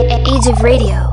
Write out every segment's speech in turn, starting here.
Age of Radio.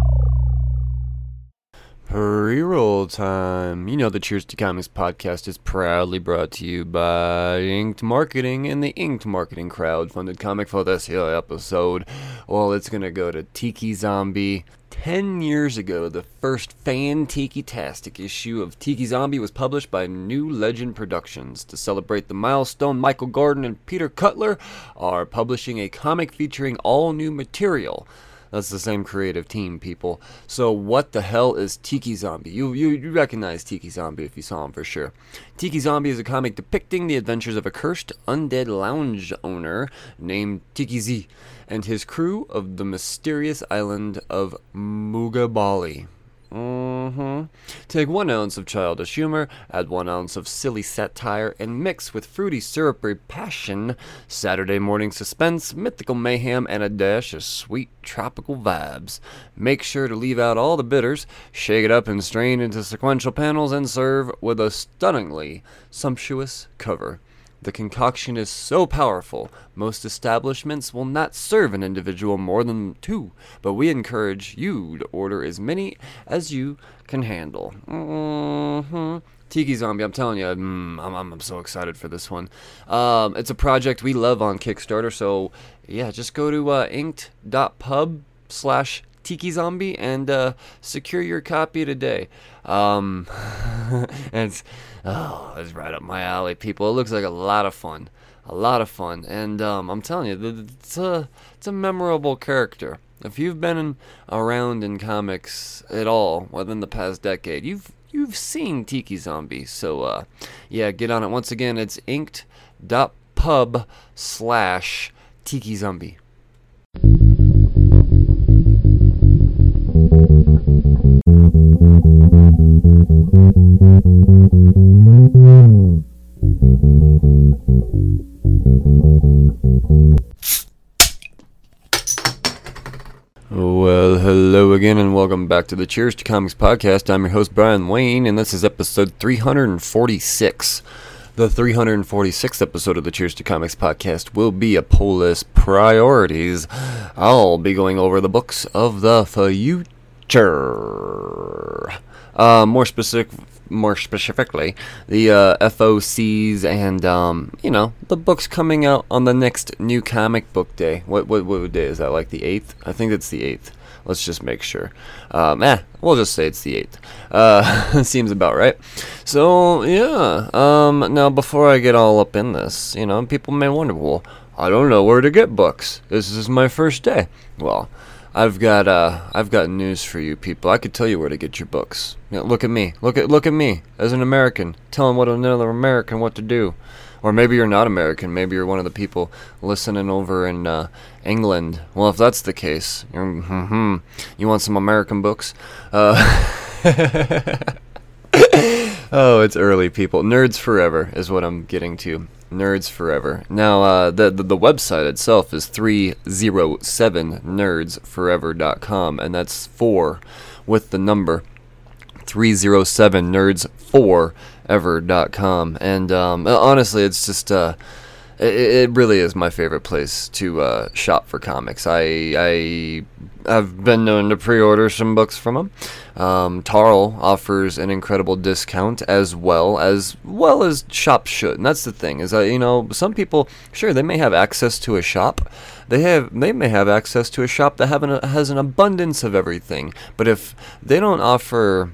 Pre-roll time. You know the Cheers to Comics podcast is proudly brought to you by Inked Marketing and the Inked Marketing crowd-funded comic for this here episode. Well, it's gonna go to Tiki Zombie. Ten years ago, the first fan Tiki-tastic issue of Tiki Zombie was published by New Legend Productions. To celebrate the milestone, Michael Gordon and Peter Cutler are publishing a comic featuring all new material. That's the same creative team, people. So what the hell is Tiki Zombie? You, you you recognize Tiki Zombie if you saw him for sure. Tiki Zombie is a comic depicting the adventures of a cursed undead lounge owner named Tiki Z and his crew of the mysterious island of Mugabali. Mm-hmm. Take one ounce of childish humor, add one ounce of silly satire, and mix with fruity syrupy passion, Saturday morning suspense, mythical mayhem, and a dash of sweet tropical vibes. Make sure to leave out all the bitters, shake it up and strain into sequential panels, and serve with a stunningly sumptuous cover. The concoction is so powerful, most establishments will not serve an individual more than two, but we encourage you to order as many as you can handle. hmm Tiki Zombie, I'm telling you, mm, I'm, I'm, I'm so excited for this one. Um, it's a project we love on Kickstarter, so yeah, just go to uh, inked.pub slash Tiki Zombie and uh, secure your copy today. Um, it's, oh, it's right up my alley, people. It looks like a lot of fun, a lot of fun, and um, I'm telling you, it's a it's a memorable character. If you've been in, around in comics at all within the past decade, you've you've seen Tiki Zombie. So uh, yeah, get on it. Once again, it's inked.pub slash Tiki Zombie. Well, hello again, and welcome back to the Cheers to Comics podcast. I'm your host, Brian Wayne, and this is episode 346. The 346th episode of the Cheers to Comics podcast will be a poll list priorities. I'll be going over the books of the future. Uh, more specific, more specifically, the uh, FOCs and um, you know the books coming out on the next new comic book day. What what what day is that? Like the eighth? I think it's the eighth. Let's just make sure. Um, eh, we'll just say it's the eighth. Uh, seems about right. So yeah. Um, now before I get all up in this, you know, people may wonder, well, I don't know where to get books. This is my first day. Well. I've got uh, I've got news for you people. I could tell you where to get your books. You know, look at me. Look at look at me as an American, telling what another American what to do. Or maybe you're not American. Maybe you're one of the people listening over in uh, England. Well, if that's the case, mm-hmm, you want some American books? Uh, oh, it's early, people. Nerds forever is what I'm getting to. Nerds Forever. Now, uh, the, the, the website itself is 307nerdsforever.com, and that's four with the number 307nerds4ever.com. And um, honestly, it's just uh, it, it really is my favorite place to uh, shop for comics. I I have been known to pre-order some books from them. Um, Tarl offers an incredible discount as well as well as shops should, and that's the thing is that you know some people sure they may have access to a shop, they have they may have access to a shop that have an, has an abundance of everything. But if they don't offer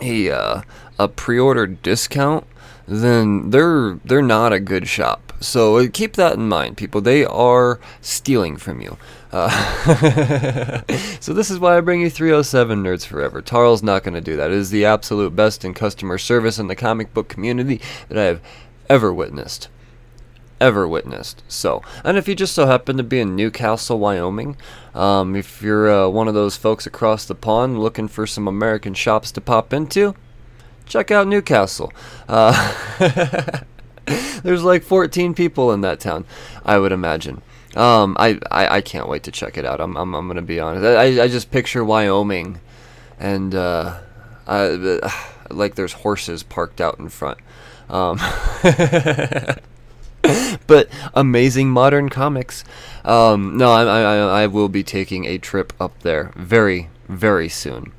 a uh, a pre-order discount, then they're they're not a good shop. So uh, keep that in mind, people. They are stealing from you. Uh, so this is why I bring you 307 Nerds Forever. Tarl's not going to do that. It is the absolute best in customer service in the comic book community that I have ever witnessed. Ever witnessed. So, and if you just so happen to be in Newcastle, Wyoming, um, if you're uh, one of those folks across the pond looking for some American shops to pop into, check out Newcastle. Uh, there's like 14 people in that town, I would imagine. Um, I, I, I can't wait to check it out. I'm, I'm, I'm gonna be honest. I, I just picture Wyoming, and uh, I, like there's horses parked out in front. Um, but amazing modern comics. Um, no, I, I, I will be taking a trip up there very, very soon.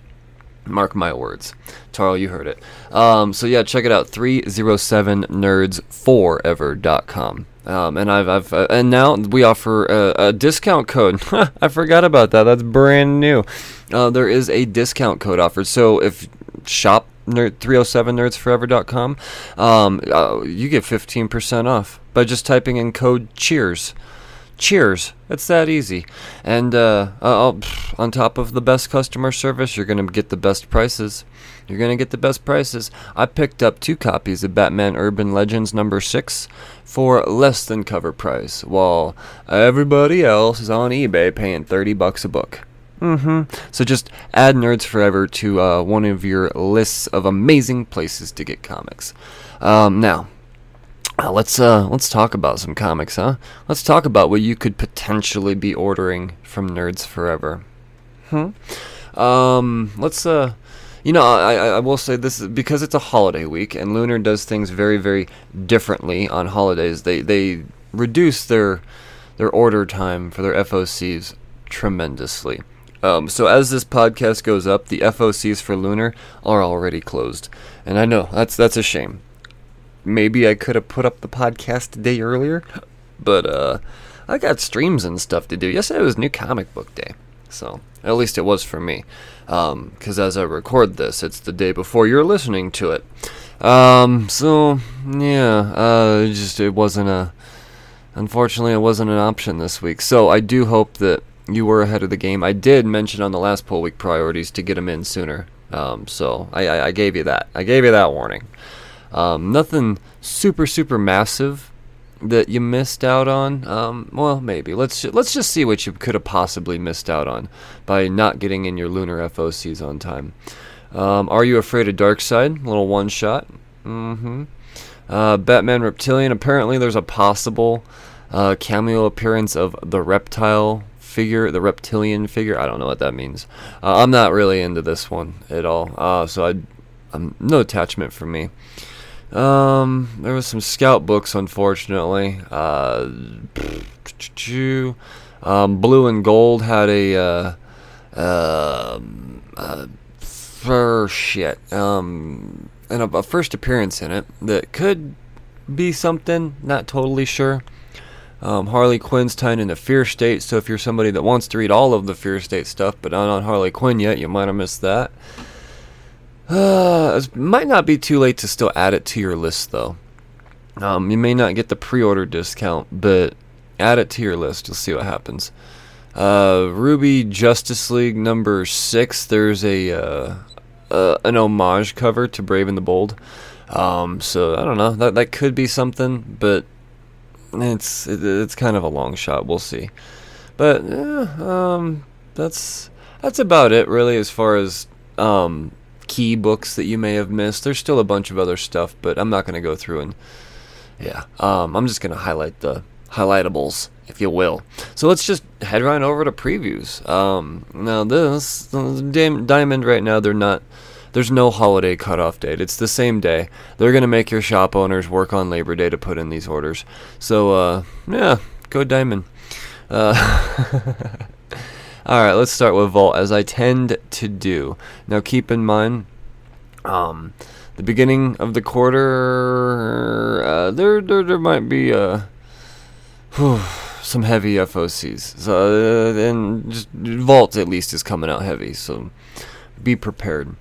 Mark my words. Tarl, you heard it. Um, so yeah, check it out. 307nerds4ever.com. Um, and I've, I've uh, and now we offer a, a discount code. I forgot about that. That's brand new. Uh, there is a discount code offered. So if shop nerd 307nerdsforever.com, um, uh, you get 15% off by just typing in code cheers. Cheers. It's that easy. And uh, uh, on top of the best customer service, you're going to get the best prices. You're going to get the best prices. I picked up two copies of Batman Urban Legends number 6 for less than cover price, while everybody else is on eBay paying 30 bucks a book. Mm-hmm. So just add Nerds Forever to uh, one of your lists of amazing places to get comics. Um, now, uh, let's uh, let's talk about some comics, huh? Let's talk about what you could potentially be ordering from Nerds Forever. Hmm. Um. Let's uh. You know, I, I will say this because it's a holiday week, and Lunar does things very, very differently on holidays. They they reduce their their order time for their FOCs tremendously. Um, so as this podcast goes up, the FOCs for Lunar are already closed, and I know that's that's a shame maybe I could have put up the podcast a day earlier, but uh, I got streams and stuff to do. Yesterday was New Comic Book Day, so at least it was for me. Because um, as I record this, it's the day before you're listening to it. Um, so yeah, uh, just it wasn't a. Unfortunately, it wasn't an option this week. So I do hope that you were ahead of the game. I did mention on the last poll week priorities to get them in sooner. Um, so I, I, I gave you that. I gave you that warning. Um, nothing super super massive that you missed out on. Um, well, maybe let's let's just see what you could have possibly missed out on by not getting in your lunar FOCs on time. Um, Are you afraid of Darkseid? Little one shot. Mm-hmm. Uh, Batman Reptilian. Apparently, there's a possible uh, cameo appearance of the reptile figure, the reptilian figure. I don't know what that means. Uh, I'm not really into this one at all. Uh, so I, I'm no attachment for me. Um, there was some scout books, unfortunately. Uh, um, Blue and Gold had a uh, uh, uh, for shit, um, and a, a first appearance in it that could be something. Not totally sure. Um, Harley Quinn's tied into Fear State, so if you're somebody that wants to read all of the Fear State stuff but not on Harley Quinn yet, you might have missed that. Uh, it might not be too late to still add it to your list, though. Um, you may not get the pre-order discount, but add it to your list. You'll see what happens. Uh, RWBY Justice League number six. There's a uh, uh, an homage cover to Brave and the Bold. Um, so I don't know. That that could be something, but it's it, it's kind of a long shot. We'll see. But um, that's that's about it really as far as um key books that you may have missed. There's still a bunch of other stuff, but I'm not going to go through and yeah, um, I'm just going to highlight the highlightables, if you will. So let's just head right over to previews. Um, now this Diamond right now, they're not. There's no holiday cutoff date. It's the same day. They're gonna make your shop owners work on Labor Day to put in these orders. So uh, yeah, go Diamond. Uh, Alright, let's start with Vault, as I tend to do. Now keep in mind, um, the beginning of the quarter, uh, there, there, there might be, uh, some heavy FOCs. So, uh, and Vault at least is coming out heavy, so be prepared.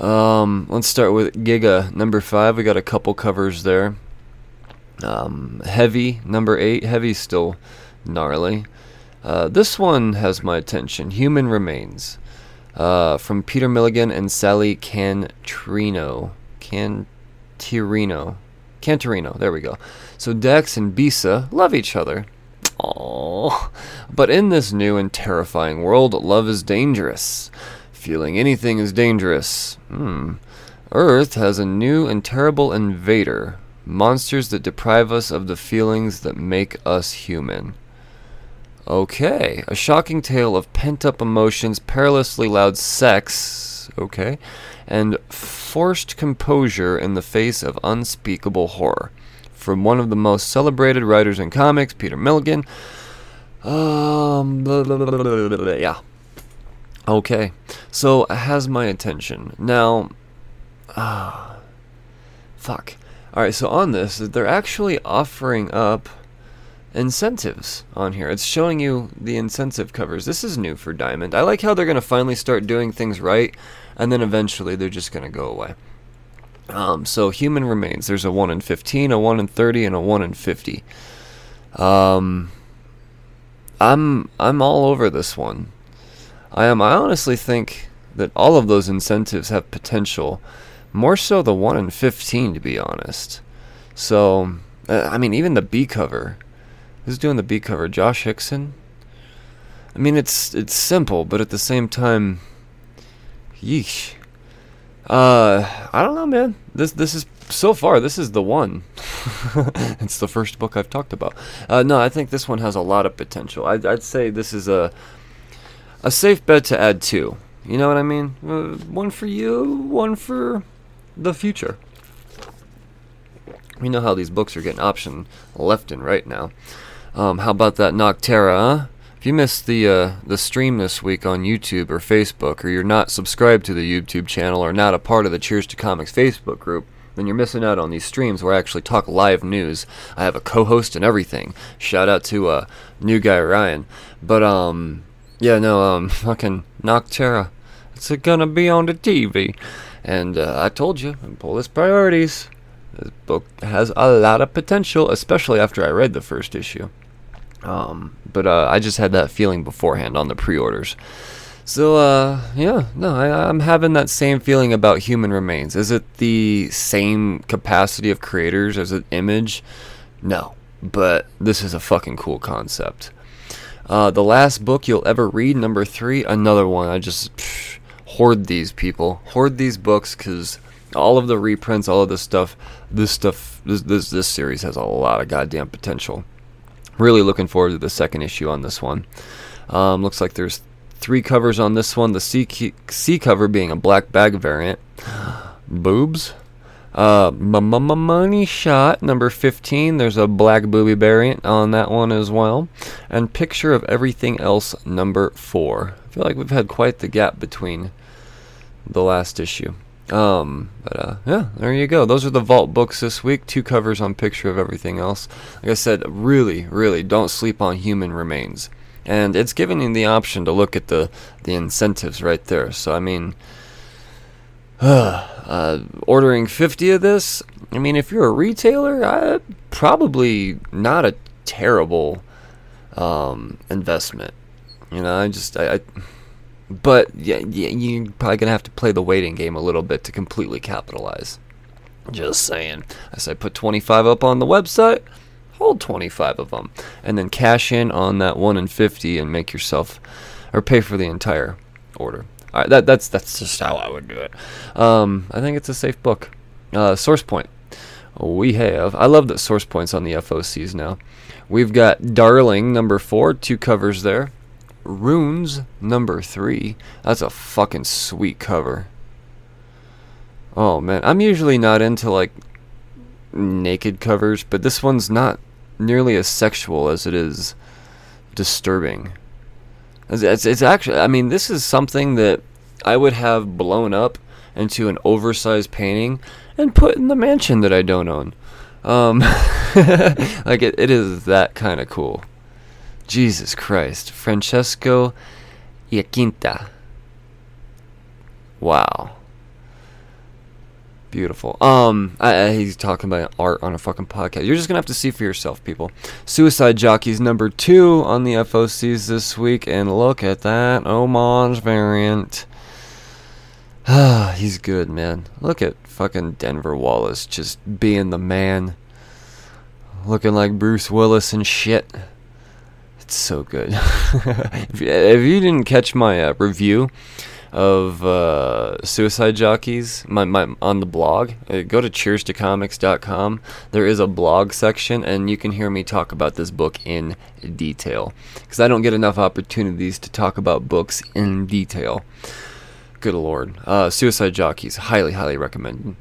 Um, let's start with Giga number five. We got a couple covers there. Um, heavy number eight. Heavy still gnarly. Uh, this one has my attention. Human Remains uh, from Peter Milligan and Sally Cantrino. Cantirino. Cantorino. There we go. So Dex and Bisa love each other. Aww. But in this new and terrifying world, love is dangerous. Feeling anything is dangerous. Hmm. Earth has a new and terrible invader. Monsters that deprive us of the feelings that make us human. Okay. A shocking tale of pent up emotions, perilously loud sex. Okay. And forced composure in the face of unspeakable horror. From one of the most celebrated writers in comics, Peter Milligan. Um, blah, blah, blah, yeah. Okay. So, has my attention. Now, ah. fuck. Alright, so on this, they're actually offering up incentives on here. It's showing you the incentive covers. This is new for Diamond. I like how they're going to finally start doing things right, and then eventually they're just going to go away. Um, so Human Remains. There's a 1 in 15, a 1 in 30, and a 1 in 50. Um, I'm I'm all over this one. I am. I honestly think that all of those incentives have potential. More so the 1 in 15, to be honest. So, uh, I mean, even the B cover Who's doing the B cover? Josh Hixson? I mean, it's it's simple, but at the same time, yeesh. Uh, I don't know, man. This this is so far. This is the one. it's the first book I've talked about. Uh, no, I think this one has a lot of potential. I'd, I'd say this is a a safe bet to add two. You know what I mean? Uh, one for you, one for the future. We know how these books are getting optioned left and right now. Um, how about that Nocterra? Huh? If you missed the uh, the stream this week on YouTube or Facebook, or you're not subscribed to the YouTube channel or not a part of the Cheers to Comics Facebook group, then you're missing out on these streams where I actually talk live news. I have a co-host and everything. Shout out to uh, new guy Ryan. But um, yeah, no, um, fucking Nocterra. It's gonna be on the TV, and uh, I told you, pull his priorities. This book has a lot of potential, especially after I read the first issue. Um, but uh, I just had that feeling beforehand on the pre-orders. So uh, yeah, no, I, I'm having that same feeling about Human Remains. Is it the same capacity of creators as an image? No, but this is a fucking cool concept. Uh, the last book you'll ever read, number three, another one. I just hoard these people, hoard these books because all of the reprints, all of this stuff, this stuff, this this this series has a lot of goddamn potential. Really looking forward to the second issue on this one. Um, looks like there's three covers on this one. The C, C cover being a black bag variant. Boobs. Uh, Money Shot, number 15. There's a black booby variant on that one as well. And Picture of Everything Else, number 4. I feel like we've had quite the gap between the last issue. Um, but uh, yeah, there you go. Those are the vault books this week. Two covers on picture of everything else. Like I said, really, really don't sleep on human remains. And it's giving you the option to look at the the incentives right there. So I mean, uh, ordering 50 of this. I mean, if you're a retailer, I, probably not a terrible um, investment. You know, I just I, I but yeah, you're probably gonna have to play the waiting game a little bit to completely capitalize. Just saying. I said put 25 up on the website, hold 25 of them, and then cash in on that one in 50 and make yourself or pay for the entire order. All right, that that's that's just how I would do it. Um, I think it's a safe book. Uh, source point. We have. I love that source points on the FOCs now. We've got Darling number four, two covers there. Runes number three. That's a fucking sweet cover. Oh man, I'm usually not into like naked covers, but this one's not nearly as sexual as it is disturbing. It's, it's, it's actually, I mean, this is something that I would have blown up into an oversized painting and put in the mansion that I don't own. Um, like it, it is that kind of cool. Jesus Christ. Francesco Iaquinta. Wow. Beautiful. Um, I, I, he's talking about art on a fucking podcast. You're just gonna have to see for yourself, people. Suicide Jockeys number two on the FOCs this week, and look at that homage variant. Ah, he's good, man. Look at fucking Denver Wallace just being the man, looking like Bruce Willis and shit. It's so good. if, you, if, you, didn't catch my uh, review of uh, Suicide Jockeys my, my, on the blog. Uh, go to cheers2comics.com. There is a blog section, and you can hear me talk about this book in detail. Because I don't get enough opportunities to talk about books in detail. Good lord. Uh, Suicide Jockeys, highly, highly recommended.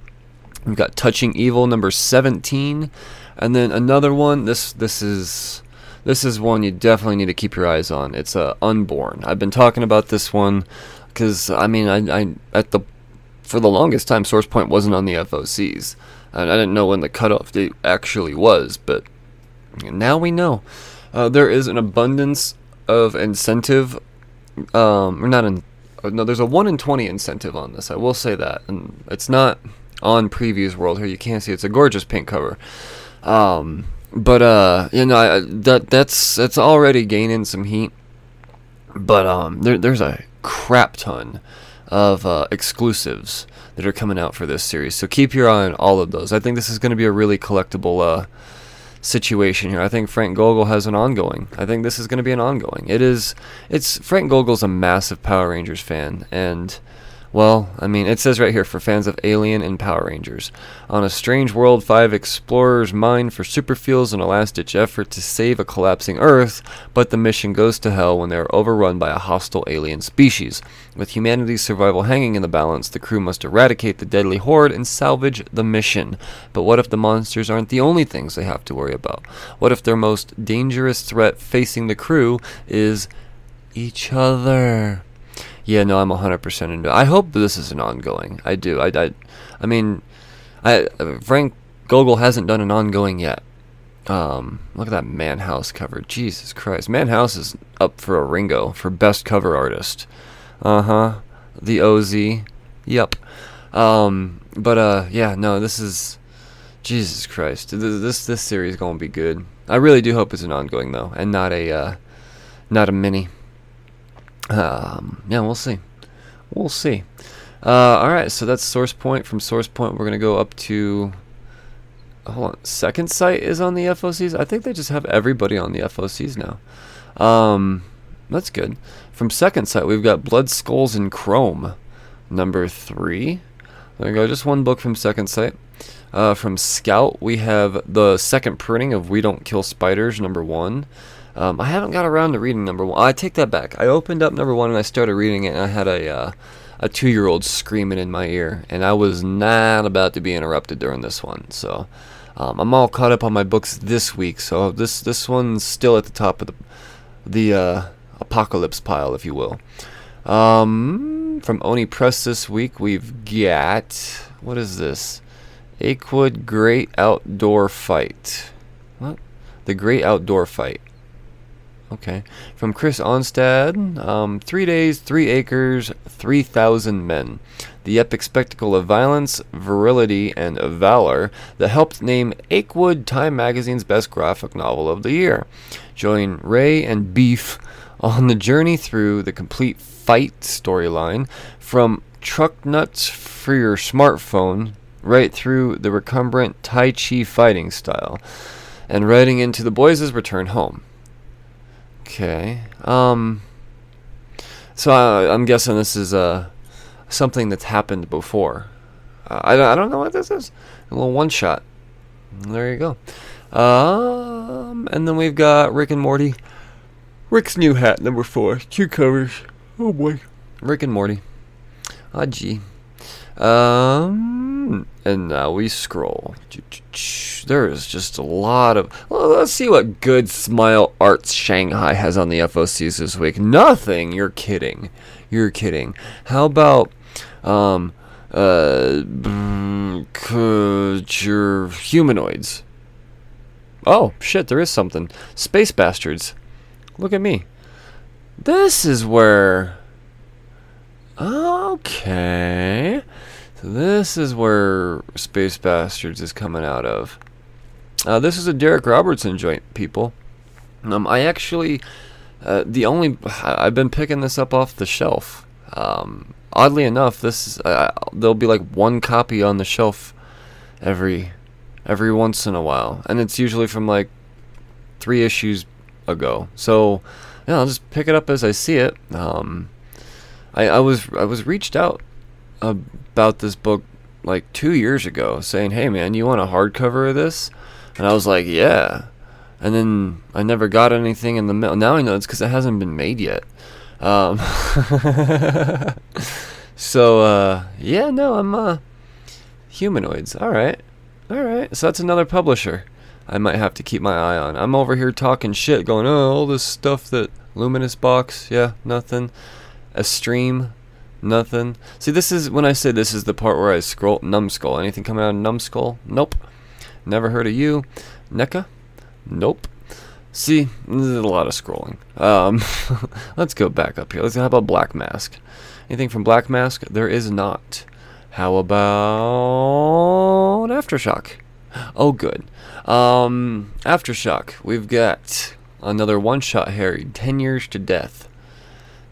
We've got Touching Evil number 17. And then another one, this this is this is one you definitely need to keep your eyes on. It's uh, Unborn. I've been talking about this one because I mean, I, I at the for the longest time, Source Point wasn't on the FOCs, and I didn't know when the cutoff date actually was, but now we know. Uh, there is an abundance of incentive, um, or not in. Uh, no, there's a one in twenty incentive on this. I will say that, and it's not on Previews World here. You can't see. It's a gorgeous pink cover. Um, but uh, you know, I, that that's that's already gaining some heat. But um, there, there's a crap ton of uh, exclusives that are coming out for this series. So keep your eye on all of those. I think this is going to be a really collectible uh, situation here. I think Frank Gogol has an ongoing. I think this is going to be an ongoing. It is. It's Frank Gogol's a massive Power Rangers fan, and well, I mean, it says right here for fans of Alien and Power Rangers. On a strange world, five explorers mine for superfuels in a last ditch effort to save a collapsing Earth, but the mission goes to hell when they are overrun by a hostile alien species. With humanity's survival hanging in the balance, the crew must eradicate the deadly horde and salvage the mission. But what if the monsters aren't the only things they have to worry about? What if their most dangerous threat facing the crew is each other? Yeah, no, I'm 100% into it. I hope this is an ongoing. I do. I, I, I mean, I Frank Gogol hasn't done an ongoing yet. Um, look at that Maan House cover. Jesus Christ. Maan House is up for a Ringo for best cover artist. Uh-huh. The OZ. Yep. Um, but uh yeah, no, this is Jesus Christ. This this series is to be good. I really do hope it's an ongoing though and not a uh not a mini. Um, yeah, we'll see. We'll see. Uh, all right, so that's source point. From source point, we're gonna go up to. Hold on, second sight is on the FOCs. I think they just have everybody on the FOCs now. Um, that's good. From second sight, we've got Blood Skulls in Chrome, number three. There we go, just one book from second sight. Uh, from Scout, we have the second printing of We Don't Kill Spiders, number one. Um, I haven't got around to reading number one. I take that back. I opened up number one and I started reading it, and I had a uh, a two year old screaming in my ear, and I was not about to be interrupted during this one. So um, I'm all caught up on my books this week. So this this one's still at the top of the the uh, apocalypse pile, if you will. Um, from Oni Press this week, we've got what is this? Achewood Great Outdoor Fight. What? The Great Outdoor Fight. Okay. From Chris Onstad, um, three days, three acres, 3,000 men. The epic spectacle of violence, virility, and valor that helped name Achewood Time Magazine's best graphic novel of the year. Join Ray and Beef on the journey through the complete fight storyline from truck nuts for your smartphone right through the recumbent Tai Chi fighting style and riding into the boys' return home. Okay. Um. So I, I'm guessing this is uh something that's happened before. Uh, I don't I don't know what this is. A little one shot. There you go. Um, and then we've got Rick and Morty. Rick's new hat, number four. Covers. Oh boy. Rick and Morty. Ah, gee. Um, and now we scroll. There is just a lot of. Well, let's see what Good Smile Arts Shanghai has on the FOCs this week. Nothing. You're kidding. You're kidding. How about um uh your humanoids? Oh shit, there is something. Space Bastards. Look at me. This is where. Okay. So this is where Space Bastards is coming out of. Uh, this is a Darick Robertson joint, people. Um, I actually, uh, the only I've been picking this up off the shelf. Um, oddly enough, this is, uh, there'll be like one copy on the shelf every every once in a while, and it's usually from like three issues ago. So yeah, I'll just pick it up as I see it. Um, I, I was I was reached out about this book like two years ago, saying, "Hey man, you want a hardcover of this?" And I was like, "Yeah." And then I never got anything in the mail. Now I know it's because it hasn't been made yet. Um, so uh, yeah, no, I'm uh, humanoids. All right, all right. So that's another publisher. I might have to keep my eye on. I'm over here talking shit, going, oh, all this stuff that Luminous Box, yeah, nothing. A stream, nothing. See, this is when I say this is the part where I scroll. Numbskull. Anything coming out of Numbskull? Nope. Never heard of you. NECA? Nope. See, there's a lot of scrolling. Um, let's go back up here. Let's how about Black Mask? Anything from Black Mask? There is not. How about Aftershock? Oh, good. Um, Aftershock. We've got another one-shot Harry. Ten years to death.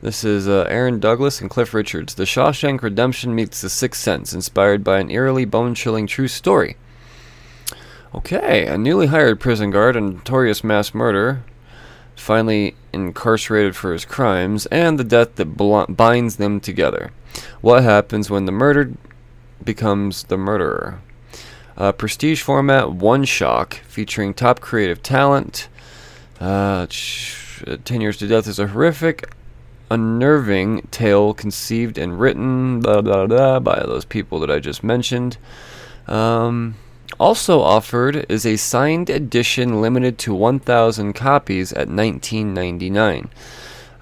This is uh, Aaron Douglas and Cliff Richards. The Shawshank Redemption meets The Sixth Sense, inspired by an eerily bone-chilling true story. Okay, a newly hired prison guard and notorious mass murderer, finally incarcerated for his crimes, and the death that bl- binds them together. What happens when the murdered becomes the murderer? Uh, prestige format, one shock, featuring top creative talent. Uh, Ten Years to Death is a horrific, unnerving tale conceived and written blah, blah, blah, by those people that I just mentioned. Um, also offered is a signed edition limited to 1,000 copies at 19.99.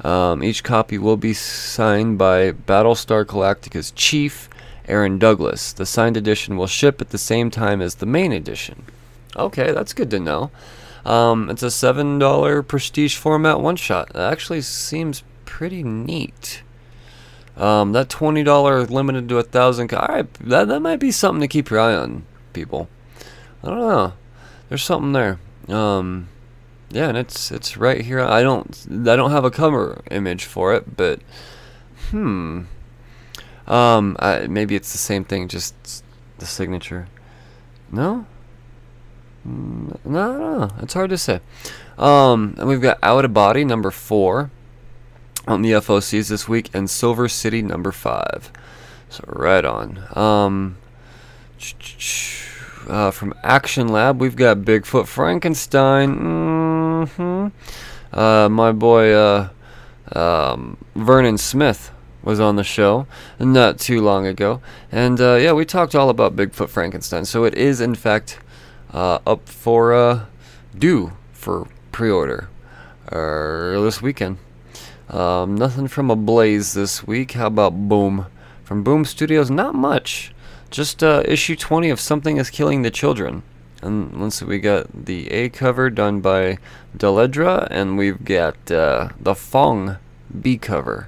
Um, each copy will be signed by Battlestar Galactica's chief, Aaron Douglas. The signed edition will ship at the same time as the main edition. Okay, that's good to know. Um, it's a $7 prestige format one shot. That actually seems pretty neat. Um, that $20 limited to a thousand. All right, that, that might be something to keep your eye on, people. I don't know. There's something there. Um, yeah, and it's it's right here. I don't I don't have a cover image for it, but hmm. Um, I, maybe it's the same thing, just the signature. No. Mm, no, no, it's hard to say. Um, and we've got Out of Body number four on the FOCs this week, and Silver City number five. So right on. Um. Uh, from Action Lab, we've got Bigfoot Frankenstein. Mm-hmm. Uh, my boy uh, um, Vernon Smith was on the show not too long ago, and uh, yeah, we talked all about Bigfoot Frankenstein. So it is in fact uh, up for uh, due for pre-order this weekend. Um, nothing from Ablaze this week. How about Boom? From Boom Studios, not much. Just uh, issue 20 of Something is Killing the Children. And see, we got the A cover done by Dell'Edera, and we've got uh, the Fong B cover.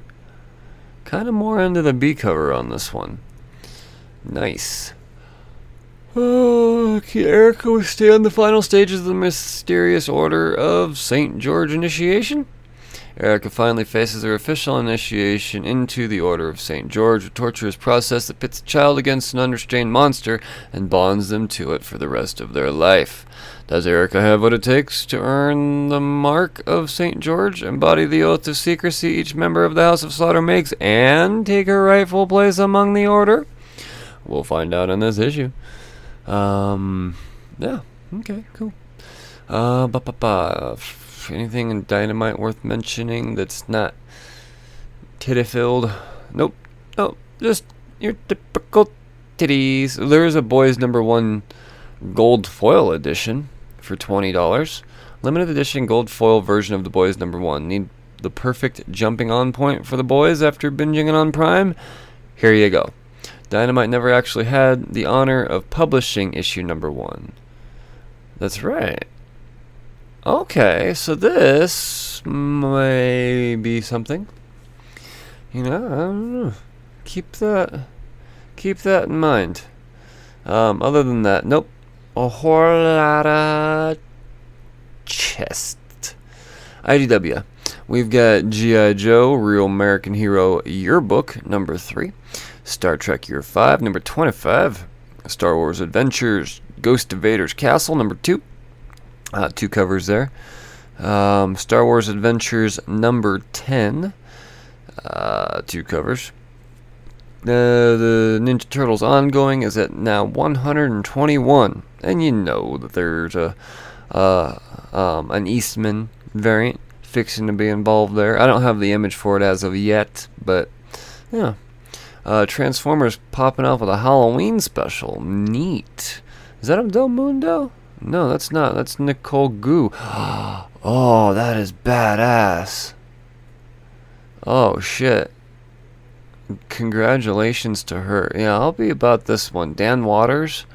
Kind of more into the B cover on this one. Nice. Okay, Erica, we stay on the final stages of the mysterious order of St. George initiation. Erica finally faces her official initiation into the Order of St. George, a torturous process that pits a child against an unrestrained monster and bonds them to it for the rest of their life. Does Erica have what it takes to earn the mark of St. George, embody the oath of secrecy each member of the House of Slaughter makes, and take her rightful place among the Order? We'll find out in this issue. Um, yeah, okay, cool. Uh, ba ba ba anything in Dynamite worth mentioning that's not titty filled? Nope. Nope. Just your typical titties. There's a Boys Number One gold foil edition for twenty dollars. Limited edition gold foil version of the Boys Number One. Need the perfect jumping on point for the boys after binging it on Prime? Here you go. Dynamite never actually had the honor of publishing issue number one. That's right. Okay, so this may be something. You know, I don't know. Keep that, keep that in mind. Um, other than that, nope. A whole lot of chest. IDW. We've got G.I. Joe, Real American Hero Yearbook, number 3. Star Trek Year 5, number 25. Star Wars Adventures, Ghost of Vader's Castle, number 2. Uh, two covers there. Um, Star Wars Adventures, number 10. Uh, two covers. Uh, the Ninja Turtles ongoing is at now 121, and you know that there's a uh, um, an Eastman variant fixing to be involved there. I don't have the image for it as of yet, but yeah. Uh, Transformers popping off with a Halloween special. Neat. Is that a Abdel Mundo? No, that's not. That's Nicole Goux. oh, that is badass. Oh, shit. Congratulations to her. Yeah, I'll be about this one. Dan Waters.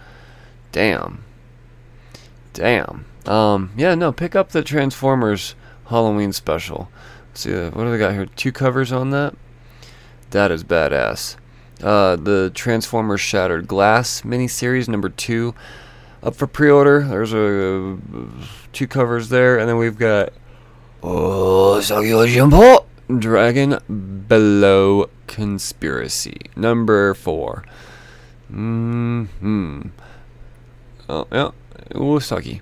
Damn. Damn. Um, yeah, no, pick up the Transformers Halloween special. Let's see, uh, what do they got here? Two covers on that? That is badass. Uh, the Transformers Shattered Glass miniseries number two up for pre-order. There's a two covers there, and then we've got oh, Dragon Below Conspiracy number four. Hmm. Oh yeah. Usagi.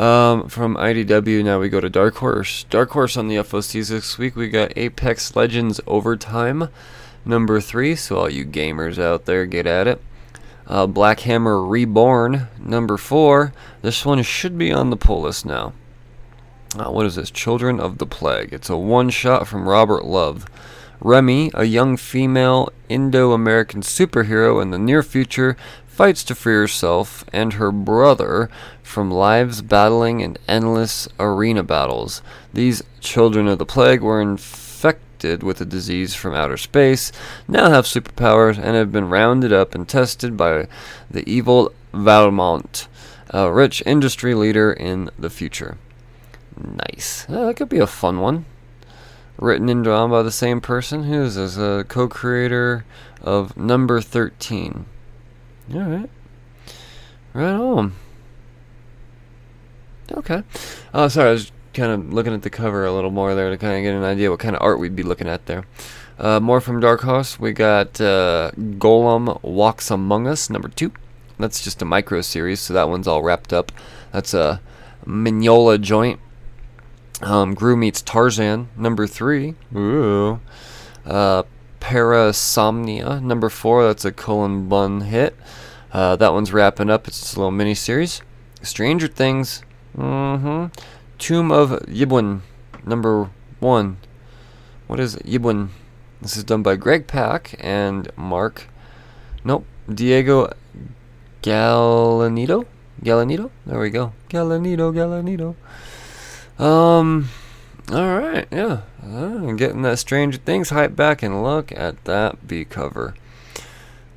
Um, from IDW, now we go to Dark Horse. Dark Horse on the FOCs this week. We got Apex Legends Overtime, number three. So all you gamers out there, get at it. Uh, Black Hammer Reborn, number four. This one should be on the pull list now. Uh, what is this? Children of the Plague. It's a one shot from Robert Love. Remy, a young female Indo American superhero in the near future, fights to free herself and her brother from lives battling in endless arena battles. These children of the plague were infected with a disease from outer space, now have superpowers, and have been rounded up and tested by the evil Valmont, a rich industry leader in the future. Nice. Uh, that could be a fun one. Written and drawn by the same person who is as a co-creator of Number 13. All right. Right on. Okay. Oh, sorry. I was kind of looking at the cover a little more there to kind of get an idea what kind of art we'd be looking at there. Uh, more from Dark Horse. We got uh, Golem Walks Among Us, number two. That's just a micro series, so that one's all wrapped up. That's a Mignola joint. Um, Gru meets Tarzan, number three. Ooh. Uh, Parasomnia, number four. That's a Cullen Bunn hit. Uh, that one's wrapping up. It's just a little mini series. Stranger Things. Mm-hmm. Tomb of Ybwen, number one. What is Ybwen? This is done by Greg Pak and Mark. Nope. Diego Galanito? Galanito? There we go. Galanito, Galanito. Um, all right, yeah. Uh, getting that Stranger Things hype back, and look at that B cover.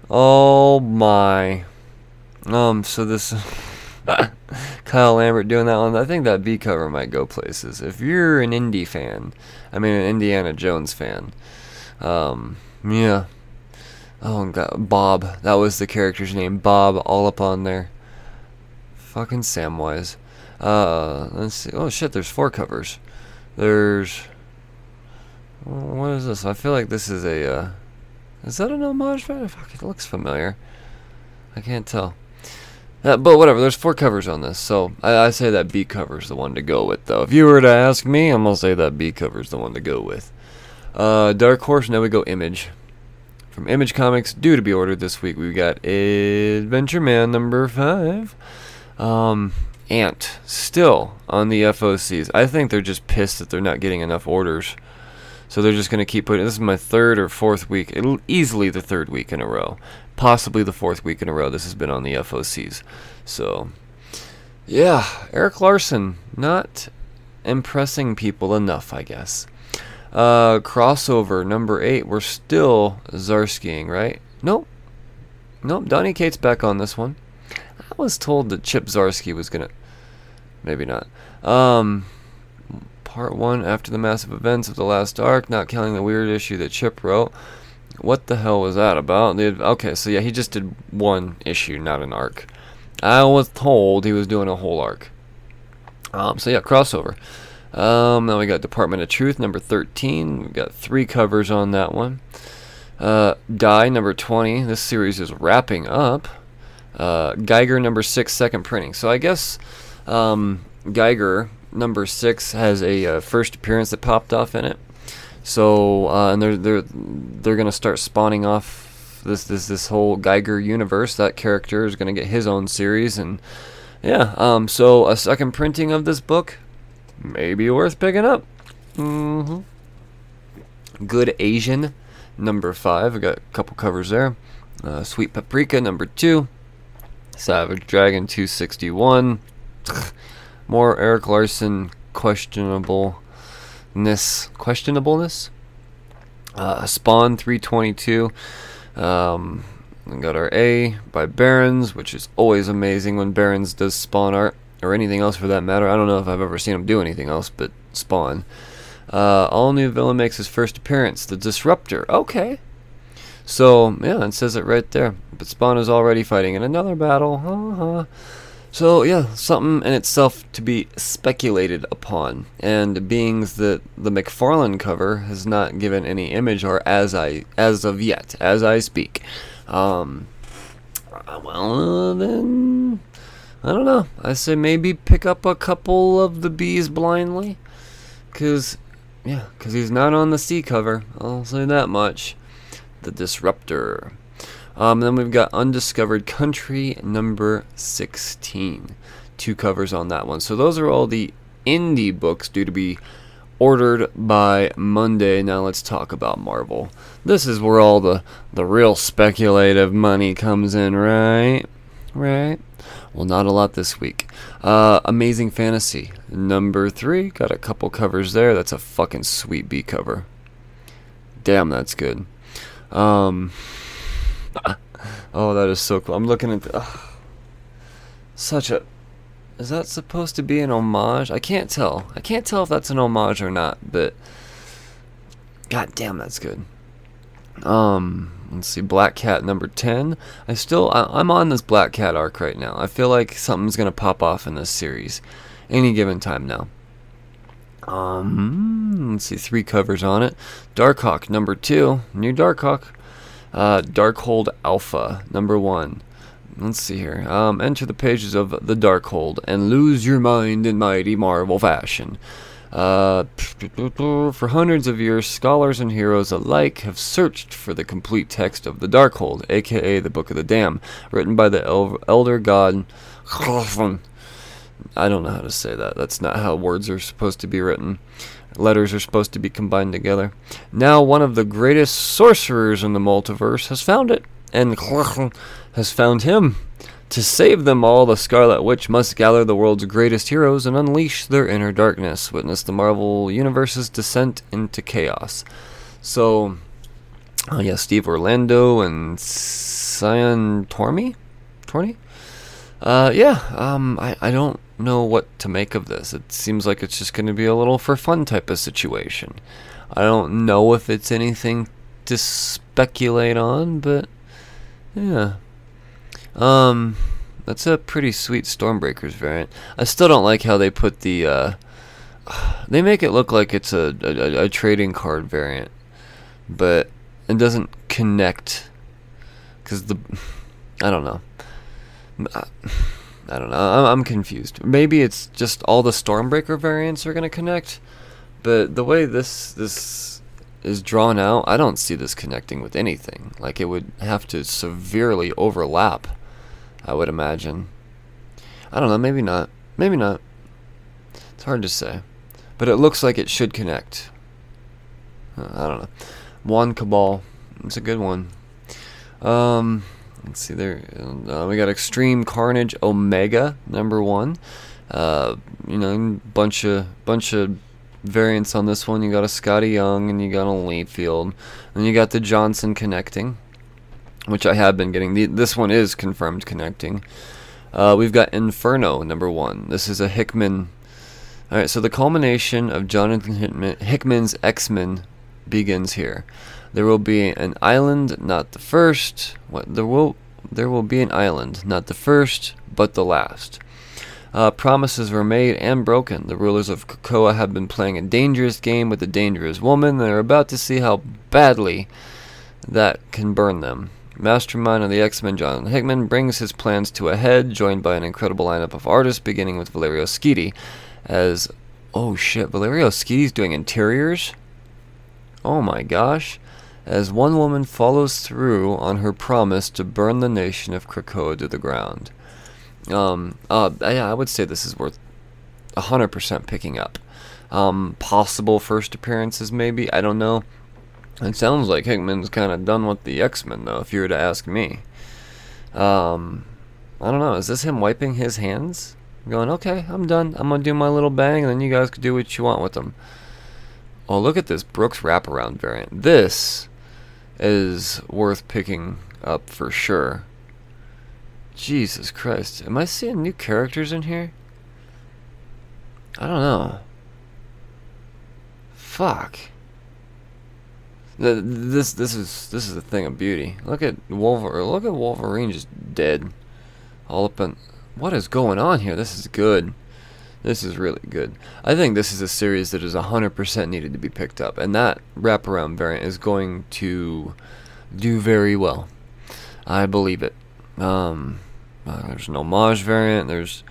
Oh my. Um, so this Kyle Lambert doing that one. I think that B cover might go places. If you're an indie fan, I mean an Indiana Jones fan, um, yeah. Oh God, Bob. That was the character's name. Bob, all up on there. Fucking Samwise. Uh, let's see. Oh shit, there's four covers. There's. What is this? I feel like this is a. Uh, is that an homage? Fuck, it looks familiar. I can't tell. Uh, but whatever, there's four covers on this, so I, I say that B cover's the one to go with, though. If you were to ask me, I'm gonna say that B cover's the one to go with. Uh, Dark Horse, now we go Image. From Image Comics, due to be ordered this week, we got Adventure Man number five. Um, Ant, still on the FOCs. I think they're just pissed that they're not getting enough orders. So they're just going to keep putting. This is my third or fourth week. It'll easily the third week in a row. Possibly the fourth week in a row. This has been on the FOCs. So, yeah, Erik Larsen not impressing people enough, I guess. Uh, crossover number eight. We're still Zarskiing, right? Nope. Nope. Donny Cates back on this one. I was told that Chip Zdarsky was gonna. Maybe not. Um, part one after the massive events of the last arc, not counting the weird issue that Chip wrote. What the hell was that about? Okay, so yeah, he just did one issue, not an arc. I was told he was doing a whole arc. Um, so yeah, crossover. Um, then we got Department of Truth number 13. We've got three covers on that one. Uh, Die number 20. This series is wrapping up. Uh, Geiger number 6, second printing. So I guess um, Geiger number 6 has a uh, first appearance that popped off in it. So uh, and they're they're they're gonna start spawning off this this this whole Geiger universe. That character is gonna get his own series, and yeah. Um. So a second printing of this book may be worth picking up. Mm-hmm. Good Asian number five. I got a couple covers there. Uh, Sweet Paprika number two. Savage Dragon 261. More Erik Larsen questionableness, questionableness. Uh, Spawn 322. Um, we got our A by Barons, which is always amazing when Barons does Spawn art or anything else for that matter. I don't know if I've ever seen him do anything else but Spawn. Uh, all new villain makes his first appearance, the Disruptor. Okay. So, yeah, it says it right there. But Spawn is already fighting in another battle. Uh-huh. So yeah, something in itself to be speculated upon, and being that the McFarlane cover has not given any image or as I as of yet, as I speak. Um, well then, I don't know. I say maybe pick up a couple of the bees blindly, cause yeah, cause he's not on the C cover. I'll say that much. The Disruptor. Um, then we've got Undiscovered Country number 16. Two covers on that one. So those are all the indie books due to be ordered by Monday. Now let's talk about Marvel. This is where all the, the real speculative money comes in, right? Right? Well, not a lot this week. Uh, Amazing Fantasy number three. Got a couple covers there. That's a fucking sweet B cover. Damn, that's good. Um, oh, that is so cool. I'm looking at such a. Is that supposed to be an homage? I can't tell. I can't tell if that's an homage or not, but god damn, that's good. Um, let's see, Black Cat number ten. I still, I, am on this Black Cat arc right now. I feel like something's gonna pop off in this series, any given time now. Um, let's see, three covers on it. Darkhawk number two, new Darkhawk. Uh, Darkhold Alpha, number one. Let's see here. Um, enter the pages of the Darkhold and lose your mind in mighty Marvel fashion. Uh, for hundreds of years, scholars and heroes alike have searched for the complete text of the Darkhold, aka the Book of the Damned, written by the el- Elder God. I don't know how to say that. That's not how words are supposed to be written letters are supposed to be combined together. Now, one of the greatest sorcerers in the multiverse has found it, and has found him. To save them all, the Scarlet Witch must gather the world's greatest heroes and unleash their inner darkness. Witness the Marvel Universe's descent into chaos. So, oh yeah, Steve Orlando and Cian Tormey? Torney? Uh, yeah, um, I, I don't know what to make of this. It seems like it's just going to be a little for fun type of situation. I don't know if it's anything to speculate on, but yeah. Um, that's a pretty sweet Stormbreakers variant. I still don't like how they put the, uh, they make it look like it's a, a, a trading card variant, but it doesn't connect. Because the, I don't know. I don't know. I'm, I'm confused. Maybe it's just all the Stormbreaker variants are going to connect, but the way this this is drawn out, I don't see this connecting with anything. Like it would have to severely overlap. I would imagine. I don't know. Maybe not. Maybe not. It's hard to say, but it looks like it should connect. Uh, I don't know. One Cabal. It's a good one. Um, Let's see there. Uh, we got Extreme Carnage Omega number one. Uh, you know, bunch of bunch of variants on this one. You got a Skottie Young and you got a Liefeld, and you got the Johnson connecting, which I have been getting. The, this one is confirmed connecting. Uh, we've got Inferno number one. This is a Hickman All right, so the culmination of Jonathan Hickman, Hickman's X Men begins here. There will be an island, not the first. What there will there will be an island, not the first, but the last. Uh, promises were made and broken. The rulers of Krakoa have been playing a dangerous game with a dangerous woman, and are about to see how badly that can burn them. Mastermind of the X-Men, John Hickman, brings his plans to a head, joined by an incredible lineup of artists, beginning with Valerio Schiti. As oh shit, Valerio Schiti's doing interiors. Oh my gosh. As one woman follows through on her promise to burn the nation of Krakoa to the ground. Um, uh, yeah, I would say this is worth 100% picking up. Um, possible first appearances, maybe. I don't know. It sounds like Hickman's kind of done with the X Men, though, if you were to ask me. Um, I don't know. Is this him wiping his hands? Going, okay, I'm done. I'm going to do my little bang, and then you guys can do what you want with them. Oh, look at this Brooks wraparound variant. This is worth picking up for sure. Jesus Christ. Am I seeing new characters in here? I don't know. Fuck. This this is this is a thing of beauty. Look at Wolverine. Look at Wolverine just dead. All up in. What is going on here? This is good. This is really good. I think this is a series that is 100% needed to be picked up, and that wraparound variant is going to do very well. I believe it. Um, uh, there's an homage variant. There's,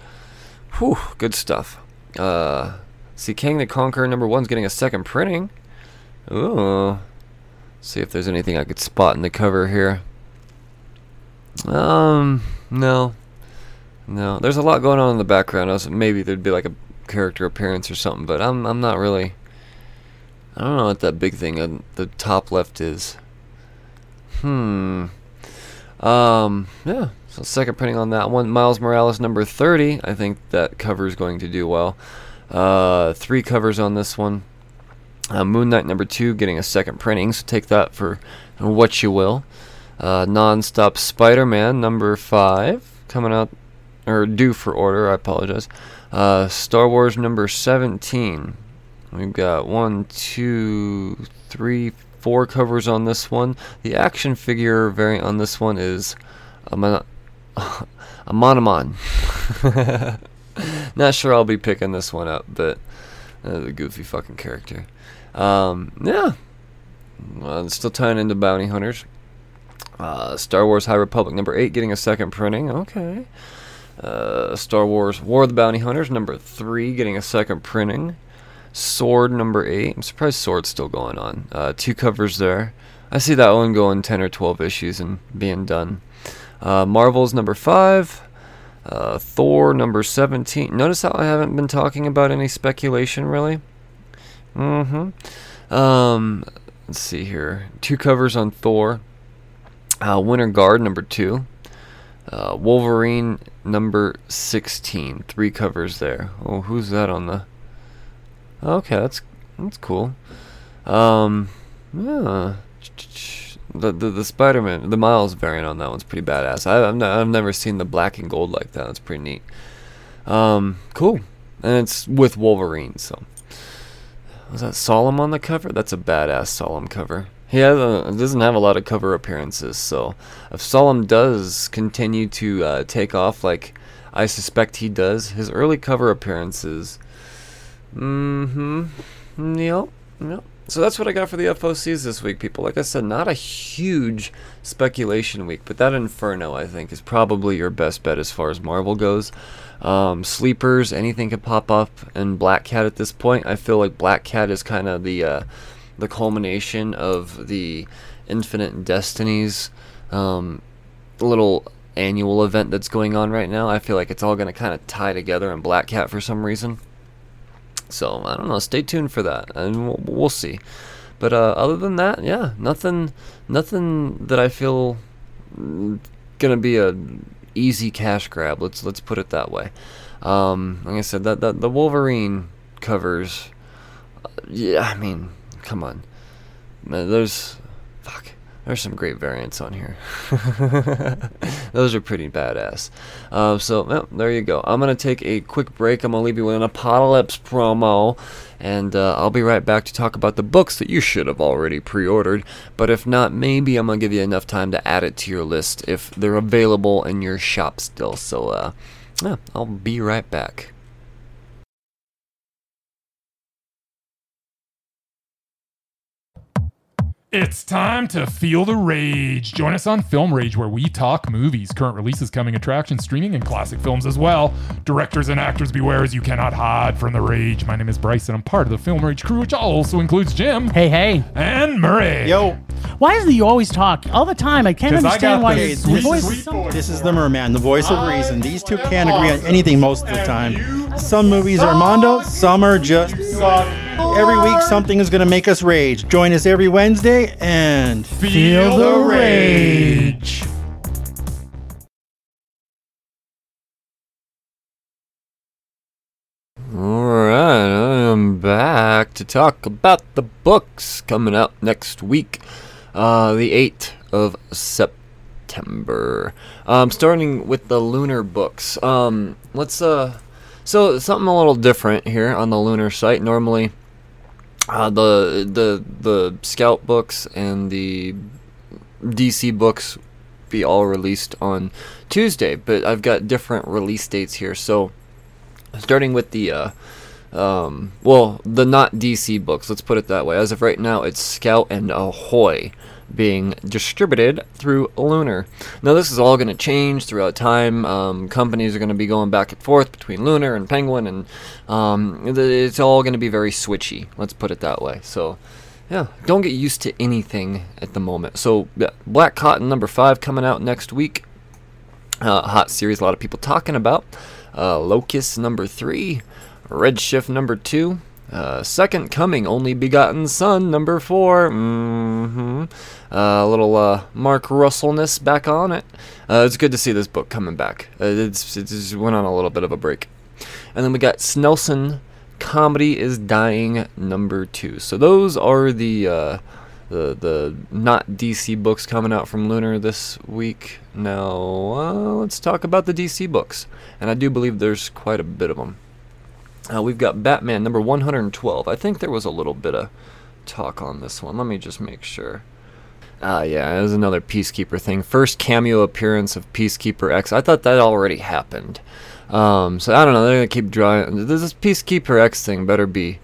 whew, good stuff. Uh, see, Kang the Conqueror number one's getting a second printing. Ooh. See if there's anything I could spot in the cover here. Um, no. No, there's a lot going on in the background. I was, maybe there'd be like a character appearance or something, but I'm I'm not really. I don't know what that big thing on the top left is. Hmm. Um. Yeah. So second printing on that one. Miles Morales number 30. I think that cover is going to do well. Uh, three covers on this one. Uh, Moon Knight number two getting a second printing, so take that for what you will. Uh, Non-stop Spider-Man number five coming out or due for order. I apologize. Uh, Star Wars number 17. We've got one, two, three, four covers on this one. The action figure variant on this one is a, mon- a Monomon. Not sure I'll be picking this one up, but uh, the goofy fucking character. Um, yeah. Well, still tying into bounty hunters. Uh, Star Wars High Republic number 8 getting a second printing. Okay. Uh, Star Wars War of the Bounty Hunters number 3 getting a second printing. Sword number 8. I'm surprised Sword's still going on. Uh, two covers there. I see that one going 10 or 12 issues and being done. Uh, Marvel's number 5. Uh, Thor number 17. Notice how I haven't been talking about any speculation really? Mm hmm. Um, let's see here. Two covers on Thor. Uh, Winter Guard number 2. Uh, Wolverine number 16. Three covers there. Oh, who's that on the. Okay, that's that's cool. Um, yeah. The, the, the Spider-Man, the Miles variant on that one's pretty badass. I, I've, n- I've never seen the black and gold like that. That's pretty neat. Um, cool. And it's with Wolverine, so. Was that Solem on the cover? That's a badass Solem cover. He a, doesn't have a lot of cover appearances, so if Solem does continue to uh, take off like I suspect he does, his early cover appearances. Mm-hmm. Yep. Yep. So that's what I got for the FOCs this week, people. Like I said, not a huge speculation week, but that Inferno, I think, is probably your best bet as far as Marvel goes. Um, sleepers, anything could pop up, and Black Cat at this point. I feel like Black Cat is kind of the uh, the culmination of the Infinite Destinies um, little annual event that's going on right now. I feel like it's all going to kind of tie together in Black Cat for some reason. So I don't know. Stay tuned for that, and we'll, we'll see. But uh, other than that, yeah, nothing, nothing that I feel gonna be a easy cash grab. Let's let's put it that way. Um, like I said, that, that the Wolverine covers. Uh, yeah, I mean, come on. There's, fuck. There's some great variants on here. Those are pretty badass. Uh, so, well, there you go. I'm to take a quick break. I'm to leave you with an Apocalypse promo. And uh, I'll be right back to talk about the books that you should have already pre ordered. But if not, maybe I'm to give you enough time to add it to your list if they're available in your shop still. So, uh, yeah, I'll be right back. It's time to feel the rage. Join us on Film Rage, where we talk movies, current releases, coming attractions, streaming, and classic films as well. Directors and actors, beware as you cannot hide from the rage. My name is Bryce, and I'm part of the Film Rage crew, which also includes Jim Hey, hey. and Murray. Yo, Why is it you always talk all the time? I can't understand got why the your sweet, voice sweet is this is the Merman, the voice of reason. These two can't agree on anything most of the time. Some movies are Mondo, some are just suck. Every week, something is going to make us rage. Join us every Wednesday and Feel the rage. Alright, I am back to talk about the books coming out next week, uh, the 8th of September. Um, starting with the Lunar books. Um, let's, uh, so something a little different here on the Lunar site. Normally, uh, the, the, the Scout books and the DC books be all released on Tuesday, but I've got different release dates here, so starting with the uh, um, well, the not DC books. Let's put it that way. As of right now, it's Scout and Ahoy being distributed through Lunar. Now, this is all going to change throughout time. Um, companies are going to be going back and forth between Lunar and Penguin, and um, it's all going to be very switchy. Let's put it that way. So. Yeah, don't get used to anything at the moment. So, yeah, Black Cotton number five coming out next week. Uh, hot series, a lot of people talking about. Uh, Locust number three, Redshift number two, uh, Second Coming, Only Begotten Son number 4 Mm-hmm. Uh, a little uh, Mark Russellness back on it. Uh, it's good to see this book coming back. Uh, it's it just went on a little bit of a break, and then we got Snelson. Comedy is Dying number two. So those are the uh, the the not DC books coming out from Lunar this week. Now uh, let's talk about the DC books, and I do believe there's quite a bit of them. Uh, we've got Batman number 112. I think there was a little bit of talk on this one. Let me just make sure. Ah, yeah, it was another Peacekeeper thing. First cameo appearance of Peacekeeper X. I thought that already happened. Um, so I don't know. They're gonna keep drawing. This Peacekeeper X thing better be,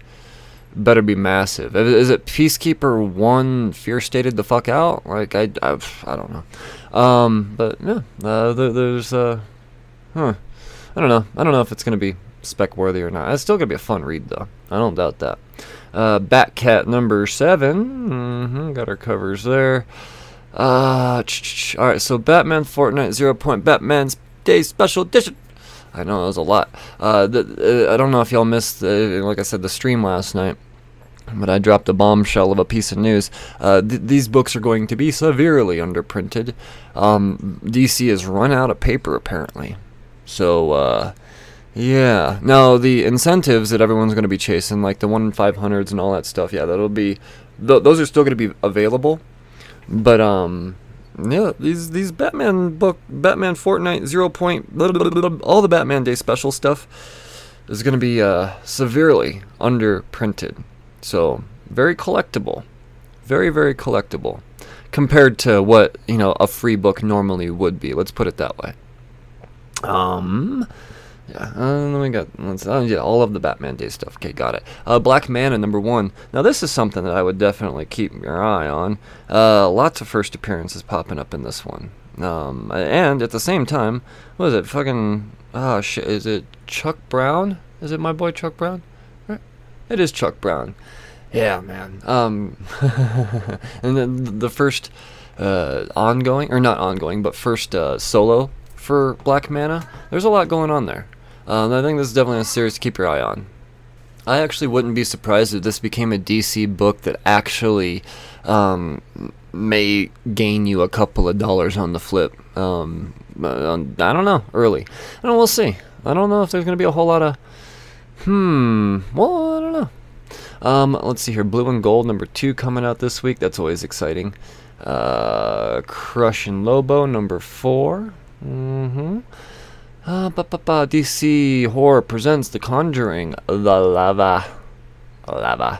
better be massive. Is is it Peacekeeper One Fear stated the fuck out? Like I, I, I don't know. Um, but yeah, uh, there, there's uh, huh. I don't know. I don't know if it's gonna be spec worthy or not. It's still gonna be a fun read though. I don't doubt that. Uh, Batcat number 7 Mm-hmm, got our covers there. Uh, all right. So Batman Fortnite Zero Point Batman's Day Special Edition. I know that was a lot. Uh, uh, I don't know if y'all missed, uh, like I said, the stream last night. But I dropped a bombshell of a piece of news. Uh, th- these books are going to be severely underprinted. Um, DC has run out of paper apparently. So, uh, yeah. Now the incentives that everyone's going to be chasing, like the one in five hundreds and all that stuff, yeah, that'll be. Th- those are still going to be available. But um, yeah, these these Batman book, Batman Fortnite Zero Point, blah, blah, blah, all the Batman Day special stuff is going to be uh, severely underprinted. So very collectible, very very collectible compared to what you know a free book normally would be. Let's put it that way. Um, yeah, uh, then we got let's, uh, yeah, all of the Batman Day stuff. Okay, got it. Uh, Black Manta number one. Now this is something that I would definitely keep your eye on. Uh, lots of first appearances popping up in this one. Um, and at the same time, what is it? Fucking oh shit! Is it Chuck Brown? Is it my boy Chuck Brown? It is Chuck Brown. Yeah, man. Um, and then the first uh, ongoing, or not ongoing, but first uh, solo for Black Manta. There's a lot going on there. Um, I think this is definitely a series to keep your eye on. I actually wouldn't be surprised if this became a DC book that actually um, may gain you a couple of dollars on the flip. Um, uh, I don't know, early. Don't. We'll see. I don't know if there's going to be a whole lot of. Hmm. Well, I don't know. Um, let's see here. Blue and Gold number two coming out this week. That's always exciting. Uh, Crush and Lobo number four. Mm-hmm. Uh, ba, ba, ba. DC Horror presents The Conjuring, The Lava. Lava.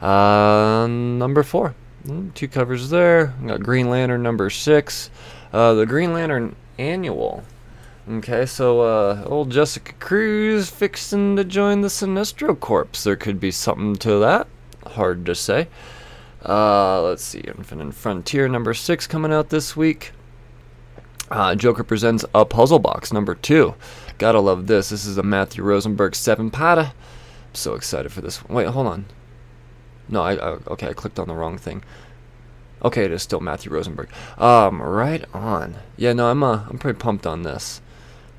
Uh, number four. Mm, Two covers there. We got Green Lantern number six. Uh, the Green Lantern Annual. Okay, so uh, old Jessica Cruz fixing to join the Sinestro Corps. There could be something to that. Hard to say. Uh, let's see, Infinite Frontier number six coming out this week. Uh, Joker presents a puzzle box number two. Gotta love this. This is a Matthew Rosenberg seven pata. I'm so excited for this. One. Wait, hold on. No, I, I okay. I clicked on the wrong thing. Okay, it is still Matthew Rosenberg. Um, right on. Yeah, no, I'm uh, I'm pretty pumped on this.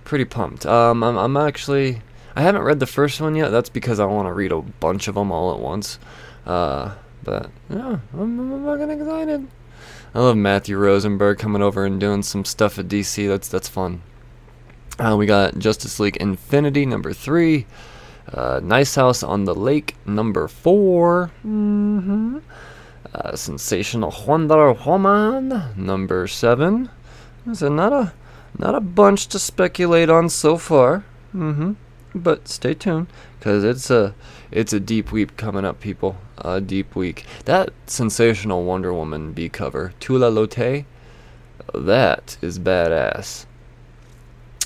Pretty pumped. Um, I'm I'm actually I haven't read the first one yet. That's because I want to read a bunch of them all at once. Uh, but yeah, I'm, I'm fucking excited. I love Matthew Rosenberg coming over and doing some stuff at DC. That's that's fun. Uh, we got Justice League Infinity number three. Uh, nice House on the Lake number 4 Mm-hmm. Uh, Sensational Wonder Woman number seven. A, not a not a bunch to speculate on so far. Mm-hmm. But stay tuned, cause it's a it's a deep week coming up, people. A deep week. That sensational Wonder Woman B cover, Tula Lotay, that is badass.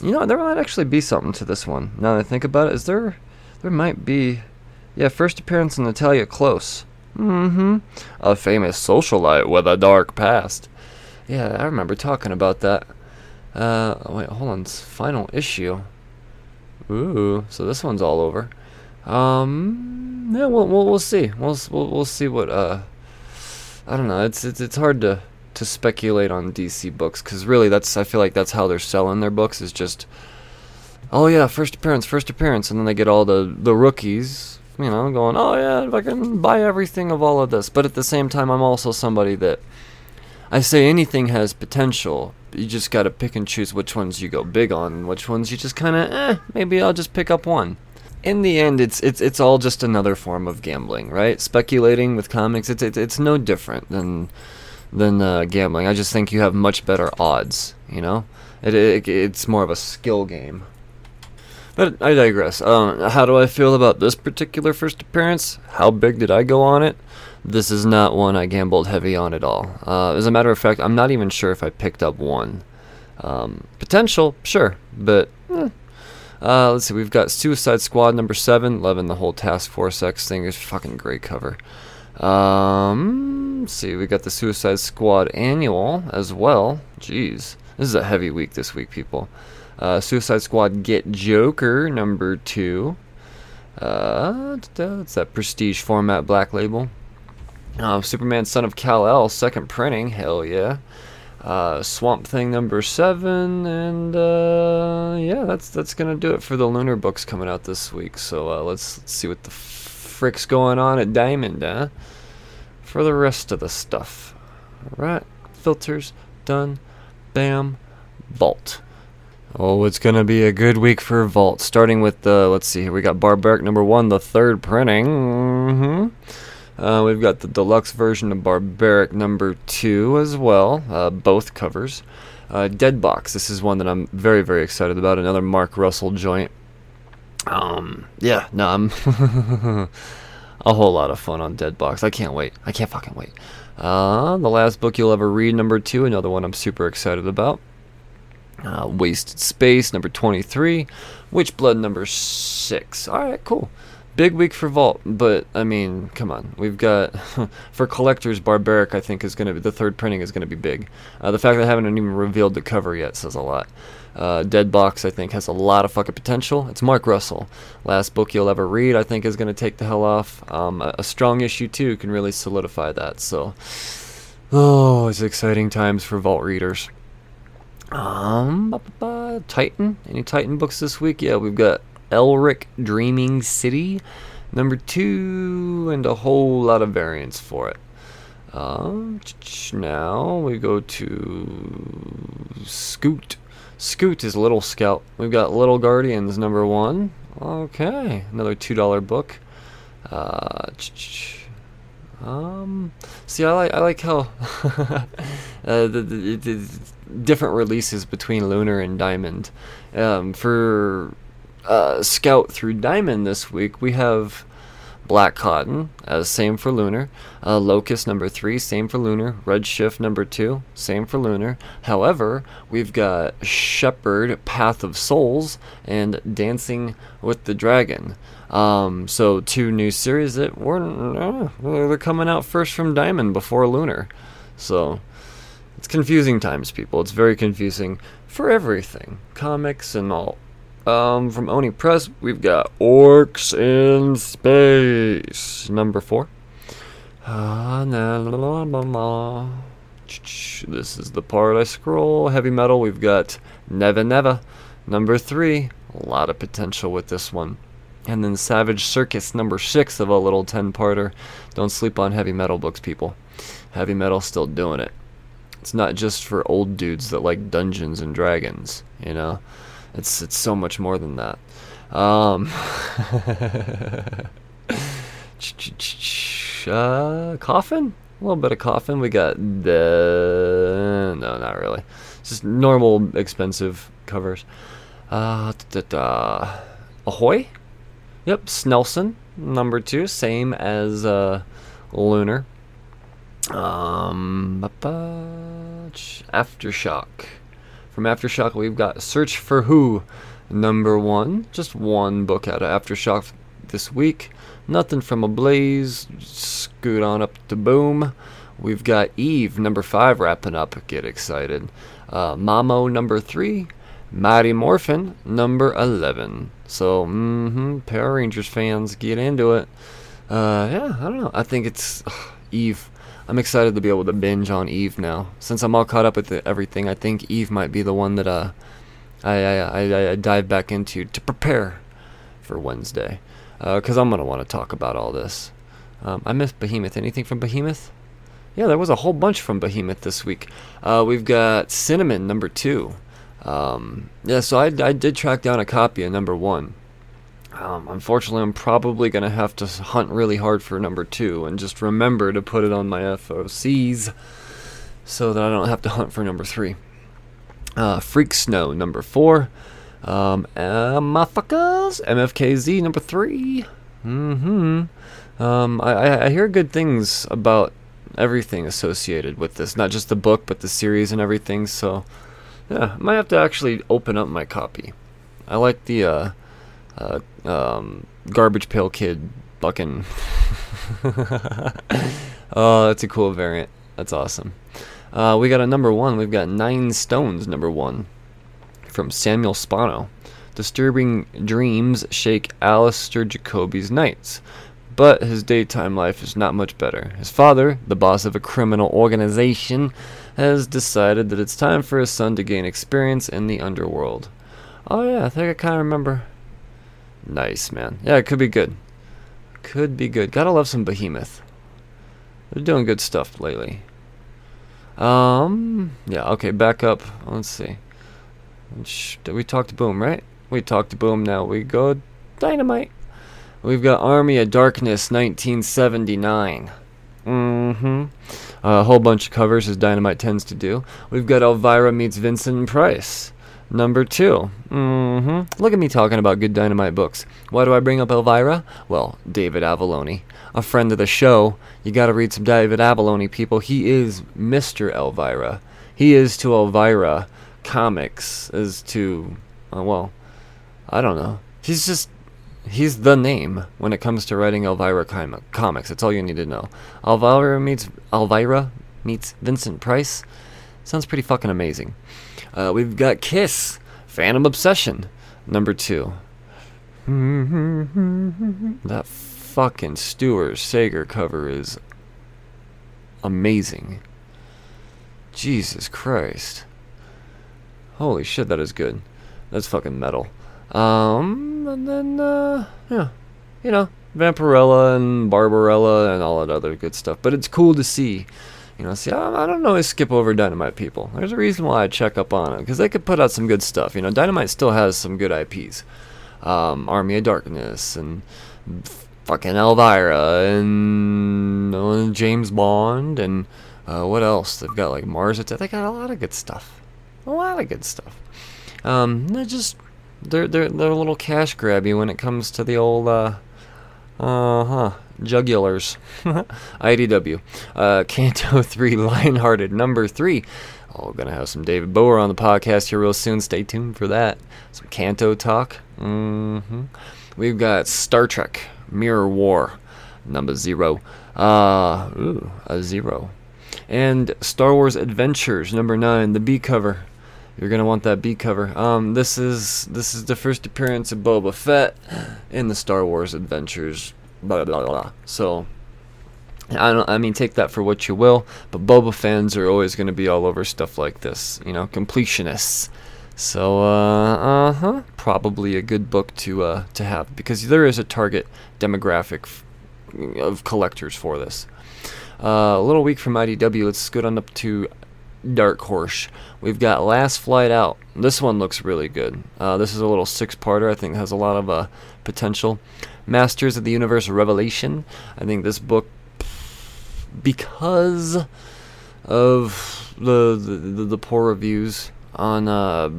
You know, there might actually be something to this one. Now that I think about it, is there? There might be. Yeah, first appearance in Natalia Close. Mm-hmm. A famous socialite with a dark past. Yeah, I remember talking about that. Uh, wait, hold on. Final issue. Ooh, so this one's all over. Um, yeah, we'll we'll, we'll see. We'll, we'll we'll see what uh. I don't know. It's it's it's hard to to speculate on DC books because really that's I feel like that's how they're selling their books is just oh yeah first appearance first appearance and then they get all the the rookies you know going oh yeah if I can buy everything of all of this but at the same time I'm also somebody that I say anything has potential you just got to pick and choose which ones you go big on and which ones you just kind of eh maybe I'll just pick up one in the end, it's it's it's all just another form of gambling, right? Speculating with comics, it's it's, it's no different than than uh, gambling. I just think you have much better odds. You know, it, it it's more of a skill game. But I digress. Uh, how do I feel about this particular first appearance? How big did I go on it? This is not one I gambled heavy on at all. Uh, as a matter of fact, I'm not even sure if I picked up one. Um, potential, sure, but eh, uh, let's see, we've got Suicide Squad number seven. Loving the whole Task Force X thing. It's fucking great cover. Um, see, we got the Suicide Squad annual as well. Jeez, this is a heavy week this week, people. Uh, Suicide Squad Get Joker number two. Uh, it's that prestige format black label. Uh, Superman Son of Kal El second printing. Hell yeah uh, Swamp Thing number seven, and uh, yeah, that's that's gonna do it for the Lunar books coming out this week. So uh, let's, let's see what the frick's going on at Diamond, huh? For the rest of the stuff, all right? Filters done. Bam, Vault. Oh, it's gonna be a good week for Vault. Starting with the let's see here, we got Barbaric number one, the third printing. hmm uh, we've got the deluxe version of Barbaric number two as well, uh, both covers. Uh, Dead Box, this is one that I'm very, very excited about. Another Mark Russell joint. Um, yeah, no, I'm a whole lot of fun on Dead Box. I can't wait. I can't fucking wait. Uh, the last book you'll ever read, number two, another one I'm super excited about. Uh, Wasted Space, number 23. Witch Blood, number 6. Alright, cool big week for Vault, but I mean, come on. We've got for collectors, Barbaric. I think is going to be the third printing is going to be big. Uh, the fact that I haven't even revealed the cover yet says a lot. Uh, Dead Box, I think, has a lot of fucking potential. It's Mark Russell. Last book you'll ever read, I think, is going to take the hell off. Um, a, a strong issue too can really solidify that. So, oh, it's exciting times for Vault readers. Um, Titan. Any Titan books this week? Yeah, we've got Elric Dreaming City, number two, and a whole lot of variants for it. Um, now we go to Scoot. Scoot is Little Scout. We've got Little Guardians number one. Okay, another two dollar book. Uh, um, see, I like I like how uh, the, the, the, different releases between Lunar and Diamond. Um, for uh, Scout through Diamond this week, we have Black Cotton, uh, same for Lunar. Uh, Locust number three, same for Lunar. Red Shift number two, same for Lunar. However, we've got Shepherd, Path of Souls, and Dancing with the Dragon. Um, so two new series that were uh, they're coming out first from Diamond before Lunar. So it's confusing times, people. It's very confusing for everything, comics and all. Um, from Oni Press, we've got Orcs in Space, number four. Ah, This is the part I scroll. Heavy metal, we've got Neva Neva, number three. A lot of potential with this one. And then Savage Circus, number six of a little 10 parter. Don't sleep on heavy metal books, people. Heavy metal still doing it. It's not just for old dudes that like Dungeons and Dragons, you know? It's it's so much more than that. Um, uh, coffin? A little bit of coffin. We got the no, not really. Just normal expensive covers. Uh. Ahoy? Yep, Snelson number two, same as uh, Lunar. Um, Aftershock. From Aftershock, we've got Search for Who, number one. Just one book out of Aftershock this week. Nothing from Ablaze. Scoot on up to Boom. We've got Eve, number five, wrapping up. Get excited. Uh, Mamo, number three. Mighty Morphin, number 11. So, mm-hmm, Power Rangers fans, get into it. Uh, yeah, I don't know. I think it's ugh, Eve. I'm excited to be able to binge on Eve now. Since I'm all caught up with the, everything, I think Eve might be the one that uh, I, I, I, I dive back into to prepare for Wednesday. Because uh, I'm going to want to talk about all this. Um, I missed Behemoth. Anything from Behemoth? Yeah, there was a whole bunch from Behemoth this week. Uh, we've got Cinnamon, number two. Um, yeah, so I, I did track down a copy of number one. Um, unfortunately, I'm probably going to have to hunt really hard for number two and just remember to put it on my FOCs so that I don't have to hunt for number three. Uh, Freak Snow, number four. Um, motherfuckers, MFKZ, number three. Mm hmm. Um, I, I hear good things about everything associated with this, not just the book, but the series and everything, so yeah, I might have to actually open up my copy. I like the, uh, uh, um, Garbage Pail Kid bucking. oh, that's a cool variant. That's awesome. Uh, we got a number one. We've got Nine Stones, number one, from Samuel Spano. Disturbing dreams shake Alistair Jacoby's nights, but his daytime life is not much better. His father, the boss of a criminal organization, has decided that it's time for his son to gain experience in the underworld. Oh, yeah, I think I kind of remember Nice, man. Yeah, it could be good. Could be good. Gotta love some Behemoth. They're doing good stuff lately. Um, yeah, okay, back up. Let's see. We talked to Boom, right? We talked to Boom, now we go Dynamite. We've got Army of Darkness 1979. Mm-hmm. A whole bunch of covers as Dynamite tends to do. We've got Elvira meets Vincent Price. Number two. Mm-hmm. Look at me talking about good dynamite books. Why do I bring up Elvira? Well, David Avallone. A friend of the show. You gotta read some David Avallone, people. He is Mr. Elvira. He is to Elvira comics as to, uh, well, I don't know. He's just, he's the name when it comes to writing Elvira com- comics. That's all you need to know. Elvira meets, Elvira meets Vincent Price. Sounds pretty fucking amazing. Uh, we've got Kiss, Phantom Obsession, number two. that fucking Stuart Sayger cover is amazing. Jesus Christ. Holy shit, that is good. That's fucking metal. Um, and then, uh, yeah, you know, Vampirella and Barbarella and all that other good stuff. But it's cool to see you know, see, I, don't always skip over Dynamite people. There's a reason why I check up on it because they could put out some good stuff. You know, Dynamite still has some good IPs. Um, Army of Darkness and fucking Elvira and uh, James Bond and uh, what else? They've got like Mars Attack. They got a lot of good stuff. A lot of good stuff. Um, they're just they're they're they're a little cash grabby when it comes to the old uh uh huh jugulars. IDW. Uh, Canto three, Lionhearted number three. Oh, gonna have some David Booher on the podcast here real soon. Stay tuned for that. Some Canto talk. Mm-hmm. We've got Star Trek Mirror War number zero. Uh, ooh, a zero. And Star Wars Adventures number nine, the B cover. You're gonna want that B cover. Um, this is this is the first appearance of Boba Fett in the Star Wars Adventures. Blah blah blah. So, I don't. I mean, take that for what you will. But Boba fans are always gonna be all over stuff like this. You know, completionists. So, uh, uh huh. Probably a good book to uh to have because there is a target demographic f- of collectors for this. Uh, a little weak from IDW. Let's go on up to Dark Horse. We've got Last Flight Out. This one looks really good. Uh, this is a little six-parter. I think has a lot of uh, potential. Masters of the Universe Revelation. I think this book, because of the the, the, poor reviews on uh,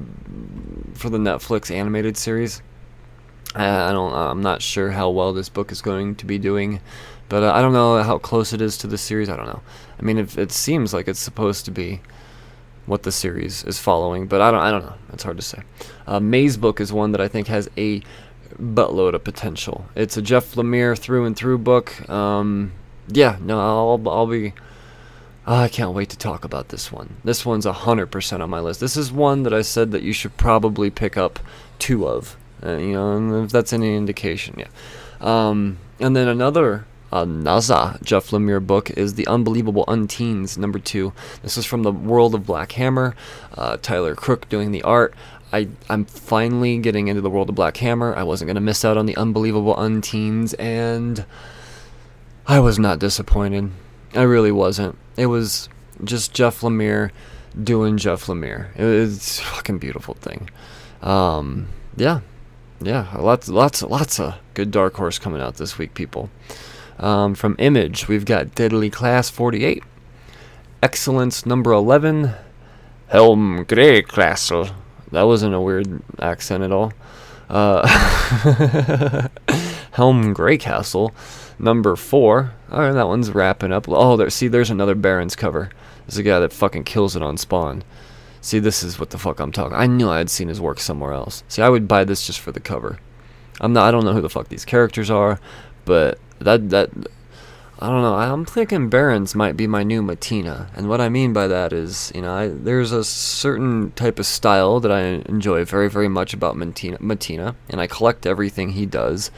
for the Netflix animated series, I, don't. I'm not sure how well this book is going to be doing. But uh, I don't know how close it is to the series. I don't know. I mean, if it seems like it's supposed to be what the series is following, but I don't. I don't know. It's hard to say. Uh, Maze book is one that I think has a buttload of potential. It's a Jeff Lemire through and through book. Um, yeah, no, I'll I'll be. Oh, I can't wait to talk about this one. This one's hundred percent on my list. This is one that I said that you should probably pick up two of. Uh, you know, if that's any indication, yeah. Um, and then another uh, Naza Jeff Lemire book is The Unbelievable Unteens, number two. This is from the world of Black Hammer. Uh, Tyler Crook doing the art. I, I'm finally getting into the world of Black Hammer. I wasn't going to miss out on The Unbelievable Unteens, and I was not disappointed. I really wasn't. It was just Jeff Lemire doing Jeff Lemire. It's a fucking beautiful thing. Um, yeah, yeah, lots, lots, lots of good Dark Horse coming out this week, people. Um, from Image, we've got Deadly Class 48, Excellence number 11, Helm Grey. That wasn't a weird accent at all. Uh, Helm Greycastle, number 4. Alright, that one's wrapping up. Oh, there, see, there's another Baron's cover. There's a guy that fucking kills it on Spawn. See, this is what the fuck I'm talking. I knew I had seen his work somewhere else. See, I would buy this just for the cover. I'm not. I don't know who the fuck these characters are, but that that I don't know. I'm thinking Barons might be my new Mattina, and what I mean by that is, you know, I, there's a certain type of style that I enjoy very, very much about Mattina, Mattina and I collect everything he does.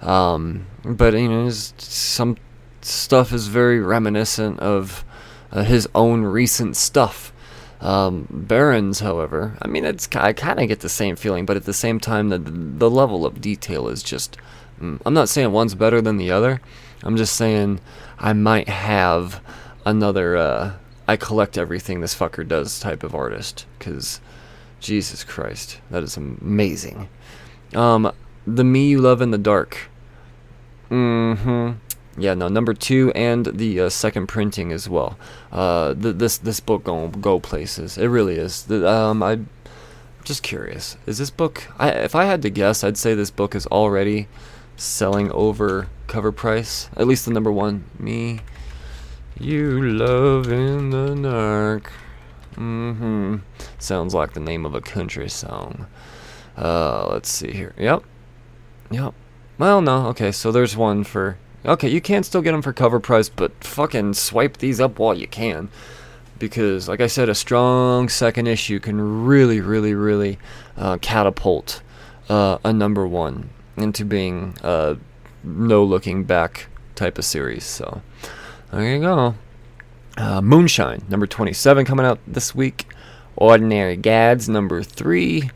Um, but you know, some stuff is very reminiscent of uh, his own recent stuff. Um, Barons, however, I mean, it's I kind of get the same feeling, but at the same time, the the level of detail is just. Mm, I'm not saying one's better than the other. I'm just saying I might have another. Uh, I collect everything this fucker does type of artist, because Jesus Christ, that is amazing. Um, the Me You Love in the Dark. Mm-hmm. Yeah, no, number two and the uh, second printing as well. Uh, th- this this book gonna go places. It really is. The, um, I'm just curious. Is this book? I, if I had to guess, I'd say this book is already selling over cover price. At least the number one. Me, you love in the dark. Mm-hmm. Sounds like the name of a country song. Uh, let's see here. Yep. Yep. Well, no. Okay, so there's one for Okay, you can still get them for cover price, but fucking swipe these up while you can. Because, like I said, a strong second issue can really, really, really uh, catapult uh, a number one into being a no looking back type of series. So, there you go. Uh, Moonshine, number 27, coming out this week. Ordinary Gods, number 3.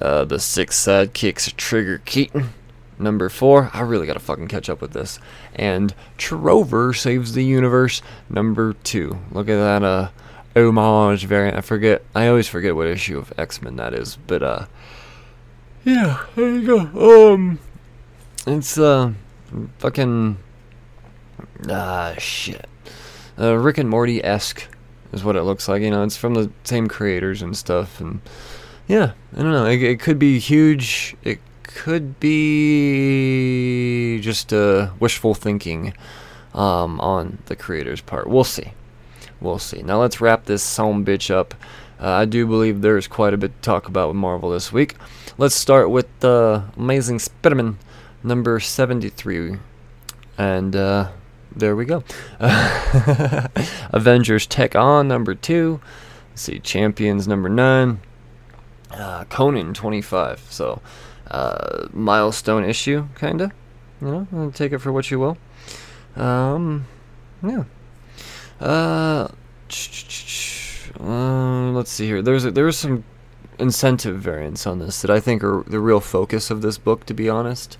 Uh, the Six Sidekicks Trigger Keaton, number four. I really gotta fucking catch up with this. And Trover saves the universe, number two. Look at that uh homage variant. I forget. I always forget what issue of X Men that is, but uh, yeah, there you go. Um, it's uh, fucking ah shit, uh, Rick and Morty esque is what it looks like. You know, it's from the same creators and stuff, and yeah, I don't know. It, it could be huge. It could be just uh, wishful thinking um, on the creator's part. We'll see. We'll see. Now let's wrap this some bitch up. Uh, I do believe there's quite a bit to talk about with Marvel this week. Let's start with the uh, Amazing Spider-Man number 73. And uh, there we go. Avengers Tech On number 2. Let's see, Champions number 9. Uh, Conan 25. So, uh, milestone issue, kind of. You know, take it for what you will. Um, yeah. Uh, uh, let's see here. There's a, some incentive variants on this that I think are the real focus of this book. To be honest,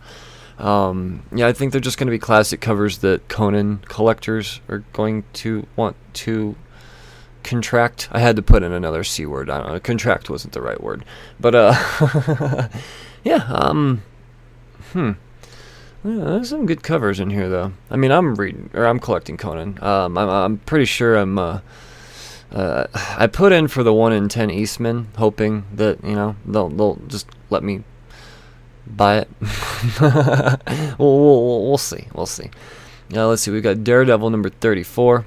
um, yeah, I think they're just going to be classic covers that Conan collectors are going to want to contract. I had to put in another c word. I don't know. Contract wasn't the right word, but uh, yeah. Um, hmm. Yeah, there's some good covers in here, though. I mean, I'm reading or I'm collecting Conan. Um, I'm, I'm pretty sure I'm. Uh, uh, I put in for the one in ten Eastman, hoping that you know they'll they'll just let me buy it. we'll, we'll, we'll see. We'll see. Now let's see. We've got Daredevil number thirty-four,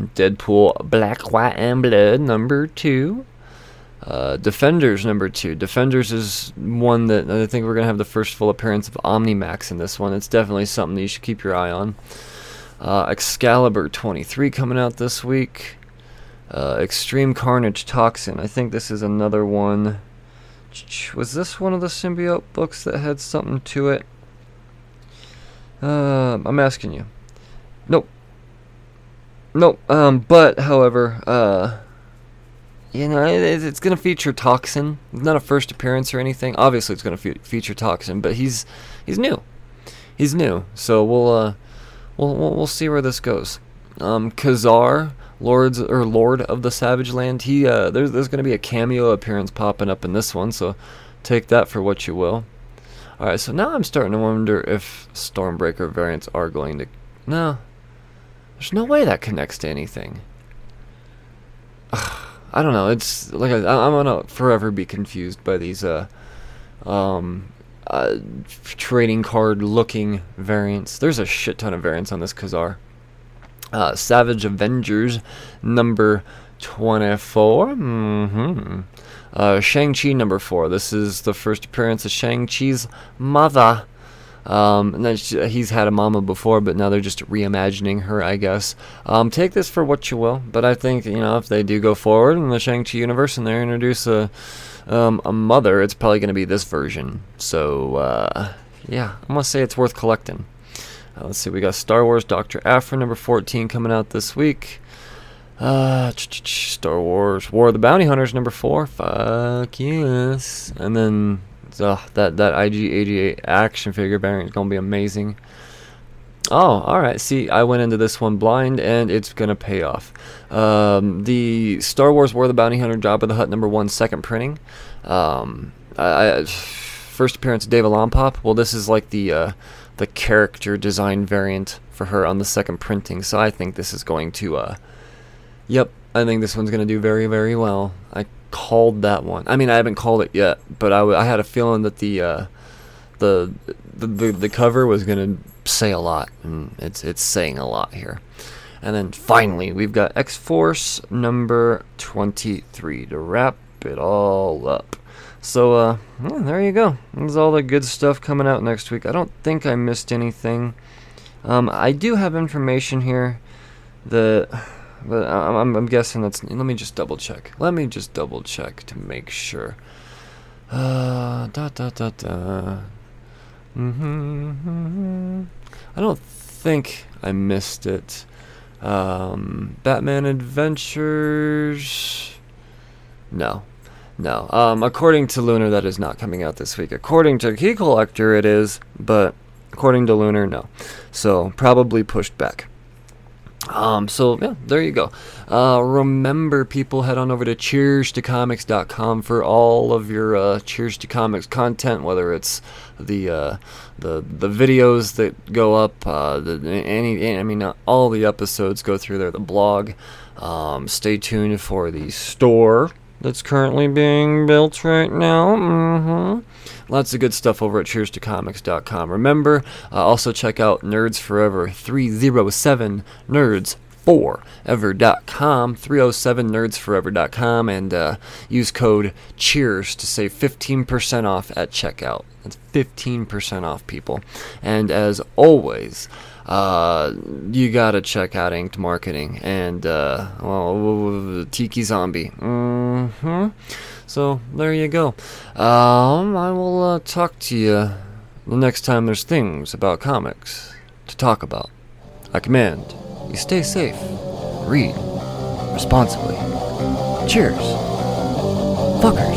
Deadpool Black, White, and Blood number two. Uh, Defenders number two. Defenders is one that I think we're gonna have the first full appearance of Omnimax in this one. It's definitely something that you should keep your eye on. Uh, Excalibur 23 coming out this week. Uh, Extreme Carnage Toxin. I think this is another one. Was this one of the symbiote books that had something to it? Uh, I'm asking you. Nope. Nope. Um, but however, uh you know, it, it's going to feature Toxin. not a first appearance or anything. Obviously, it's going to fe- feature Toxin, but he's he's new. He's new, so we'll uh, we'll, we'll we'll see where this goes. Um, Ka-Zar, Lords or Lord of the Savage Land. He uh, there's there's going to be a cameo appearance popping up in this one, so take that for what you will. All right, so now I'm starting to wonder if Stormbreaker variants are going to. No, there's no way that connects to anything. Ugh. I don't know. It's like I, am gonna forever be confused by these uh, um, uh, trading card looking variants. There's a shit ton of variants on this Ka-Zar. Uh, Savage Avengers number 24. Mm-hmm. Uh, Shang-Chi number 4. This is the first appearance of Shang-Chi's mother. Um, and then she, he's had a mama before, but now they're just reimagining her, I guess. Um, take this for what you will, but I think you know if they do go forward in the Shang-Chi universe and they introduce a um, a mother, it's probably going to be this version. So uh, yeah, I'm gonna say it's worth collecting. Uh, let's see, we got Star Wars Doctor Aphra number 14 coming out this week. Uh, Star Wars War of the Bounty Hunters number four. Fuck yes. And then uh, that that IG88 action figure variant is gonna be amazing. Oh, all right. See, I went into this one blind, and it's gonna pay off. Um, the Star Wars War of the Bounty Hunter Jabba the Hutt number one second printing. Um, I, I, first appearance of Deva Lompop. Well, this is like the uh, the character design variant for her on the second printing. So I think this is going to. Uh, yep, I think this one's gonna do very very well. I called that one. I mean, I haven't called it yet, but I, w- I had a feeling that the, uh, the, the the the cover was gonna say a lot, and it's it's saying a lot here. And then finally, we've got X Force number 23 to wrap it all up. So, uh, yeah, there you go. There's all the good stuff coming out next week. I don't think I missed anything. Um, I do have information here that but I'm, I'm guessing that's. Let me just double check. Let me just double check to make sure. Uh, da da da da. Mm-hmm, mm-hmm. I don't think I missed it. Um, Batman Adventures. No, no. Um, according to Lunar, that is not coming out this week. According to Key Collector, it is, but according to Lunar, no. So probably pushed back. Um, so yeah, there you go. Uh, remember, people, head on over to cheers2comics.com for all of your uh, Cheers to Comics content, whether it's the uh, the the videos that go up, uh, the any I mean, all the episodes go through there. The blog. Um, stay tuned for the store that's currently being built right now. Mm-hmm. Lots of good stuff over at cheers2comics.com. Remember, uh, also check out Nerds Forever 307 Nerds forever.com 307nerdsforever.com and uh, use code cheers to save 15% off at checkout that's 15% off people and as always uh, you gotta check out Inked Marketing and uh, well, Tiki Zombie. Mm-hmm. So there you go. Um, I will uh, talk to you the next time there's things about comics to talk about. I command you stay safe, read responsibly. Cheers, fuckers.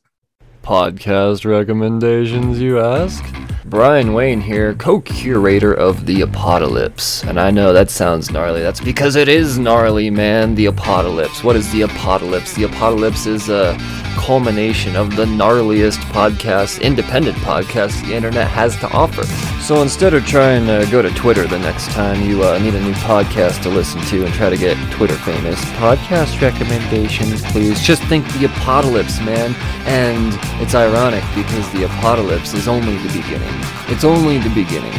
Podcast recommendations, you ask? Brian Wayne here, co curator of The Apodcalypse. And I know that sounds gnarly. That's because it is gnarly, man. The Apodcalypse. What is The Apodcalypse? The Apodcalypse is a culmination of the gnarliest podcast, independent podcast the internet has to offer. So instead of trying to go to Twitter the next time you uh, need a new podcast to listen to and try to get Twitter famous, podcast recommendations, please. Just think The Apodcalypse, man. And it's ironic because The Apodcalypse is only the beginning. It's only the beginning.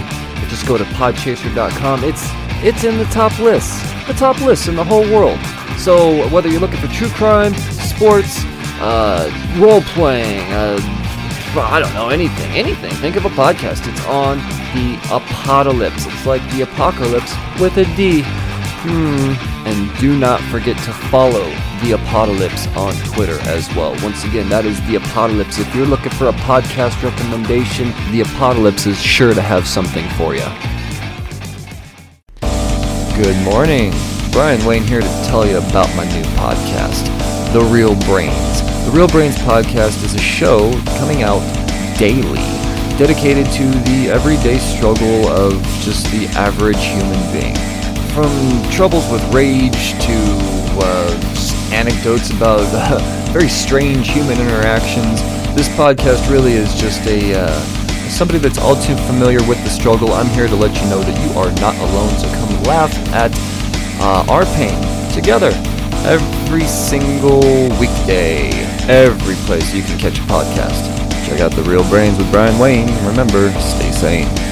Just go to podchaser.com. It's it's in the top list, the top list in the whole world. So whether you're looking for true crime, sports, uh, role playing, uh, I don't know anything, anything. Think of a podcast. It's on the apodcalypse. It's like the apocalypse with a D. Hmm. And do not forget to follow the apodcalypse on Twitter as well. Once again, that is the apodcalypse. If you're looking for a podcast recommendation, the apodcalypse is sure to have something for you. Good morning. Brian Wayne here to tell you about my new podcast, The Real Brains. The Real Brains podcast is a show coming out daily, dedicated to the everyday struggle of just the average human being. From troubles with rage to uh, anecdotes about uh, very strange human interactions, this podcast really is just a uh, somebody that's all too familiar with the struggle. I'm here to let you know that you are not alone. So come laugh at uh, our pain together every single weekday, every place you can catch a podcast. Check out The Real Brains with Brian Wayne. Remember, stay sane.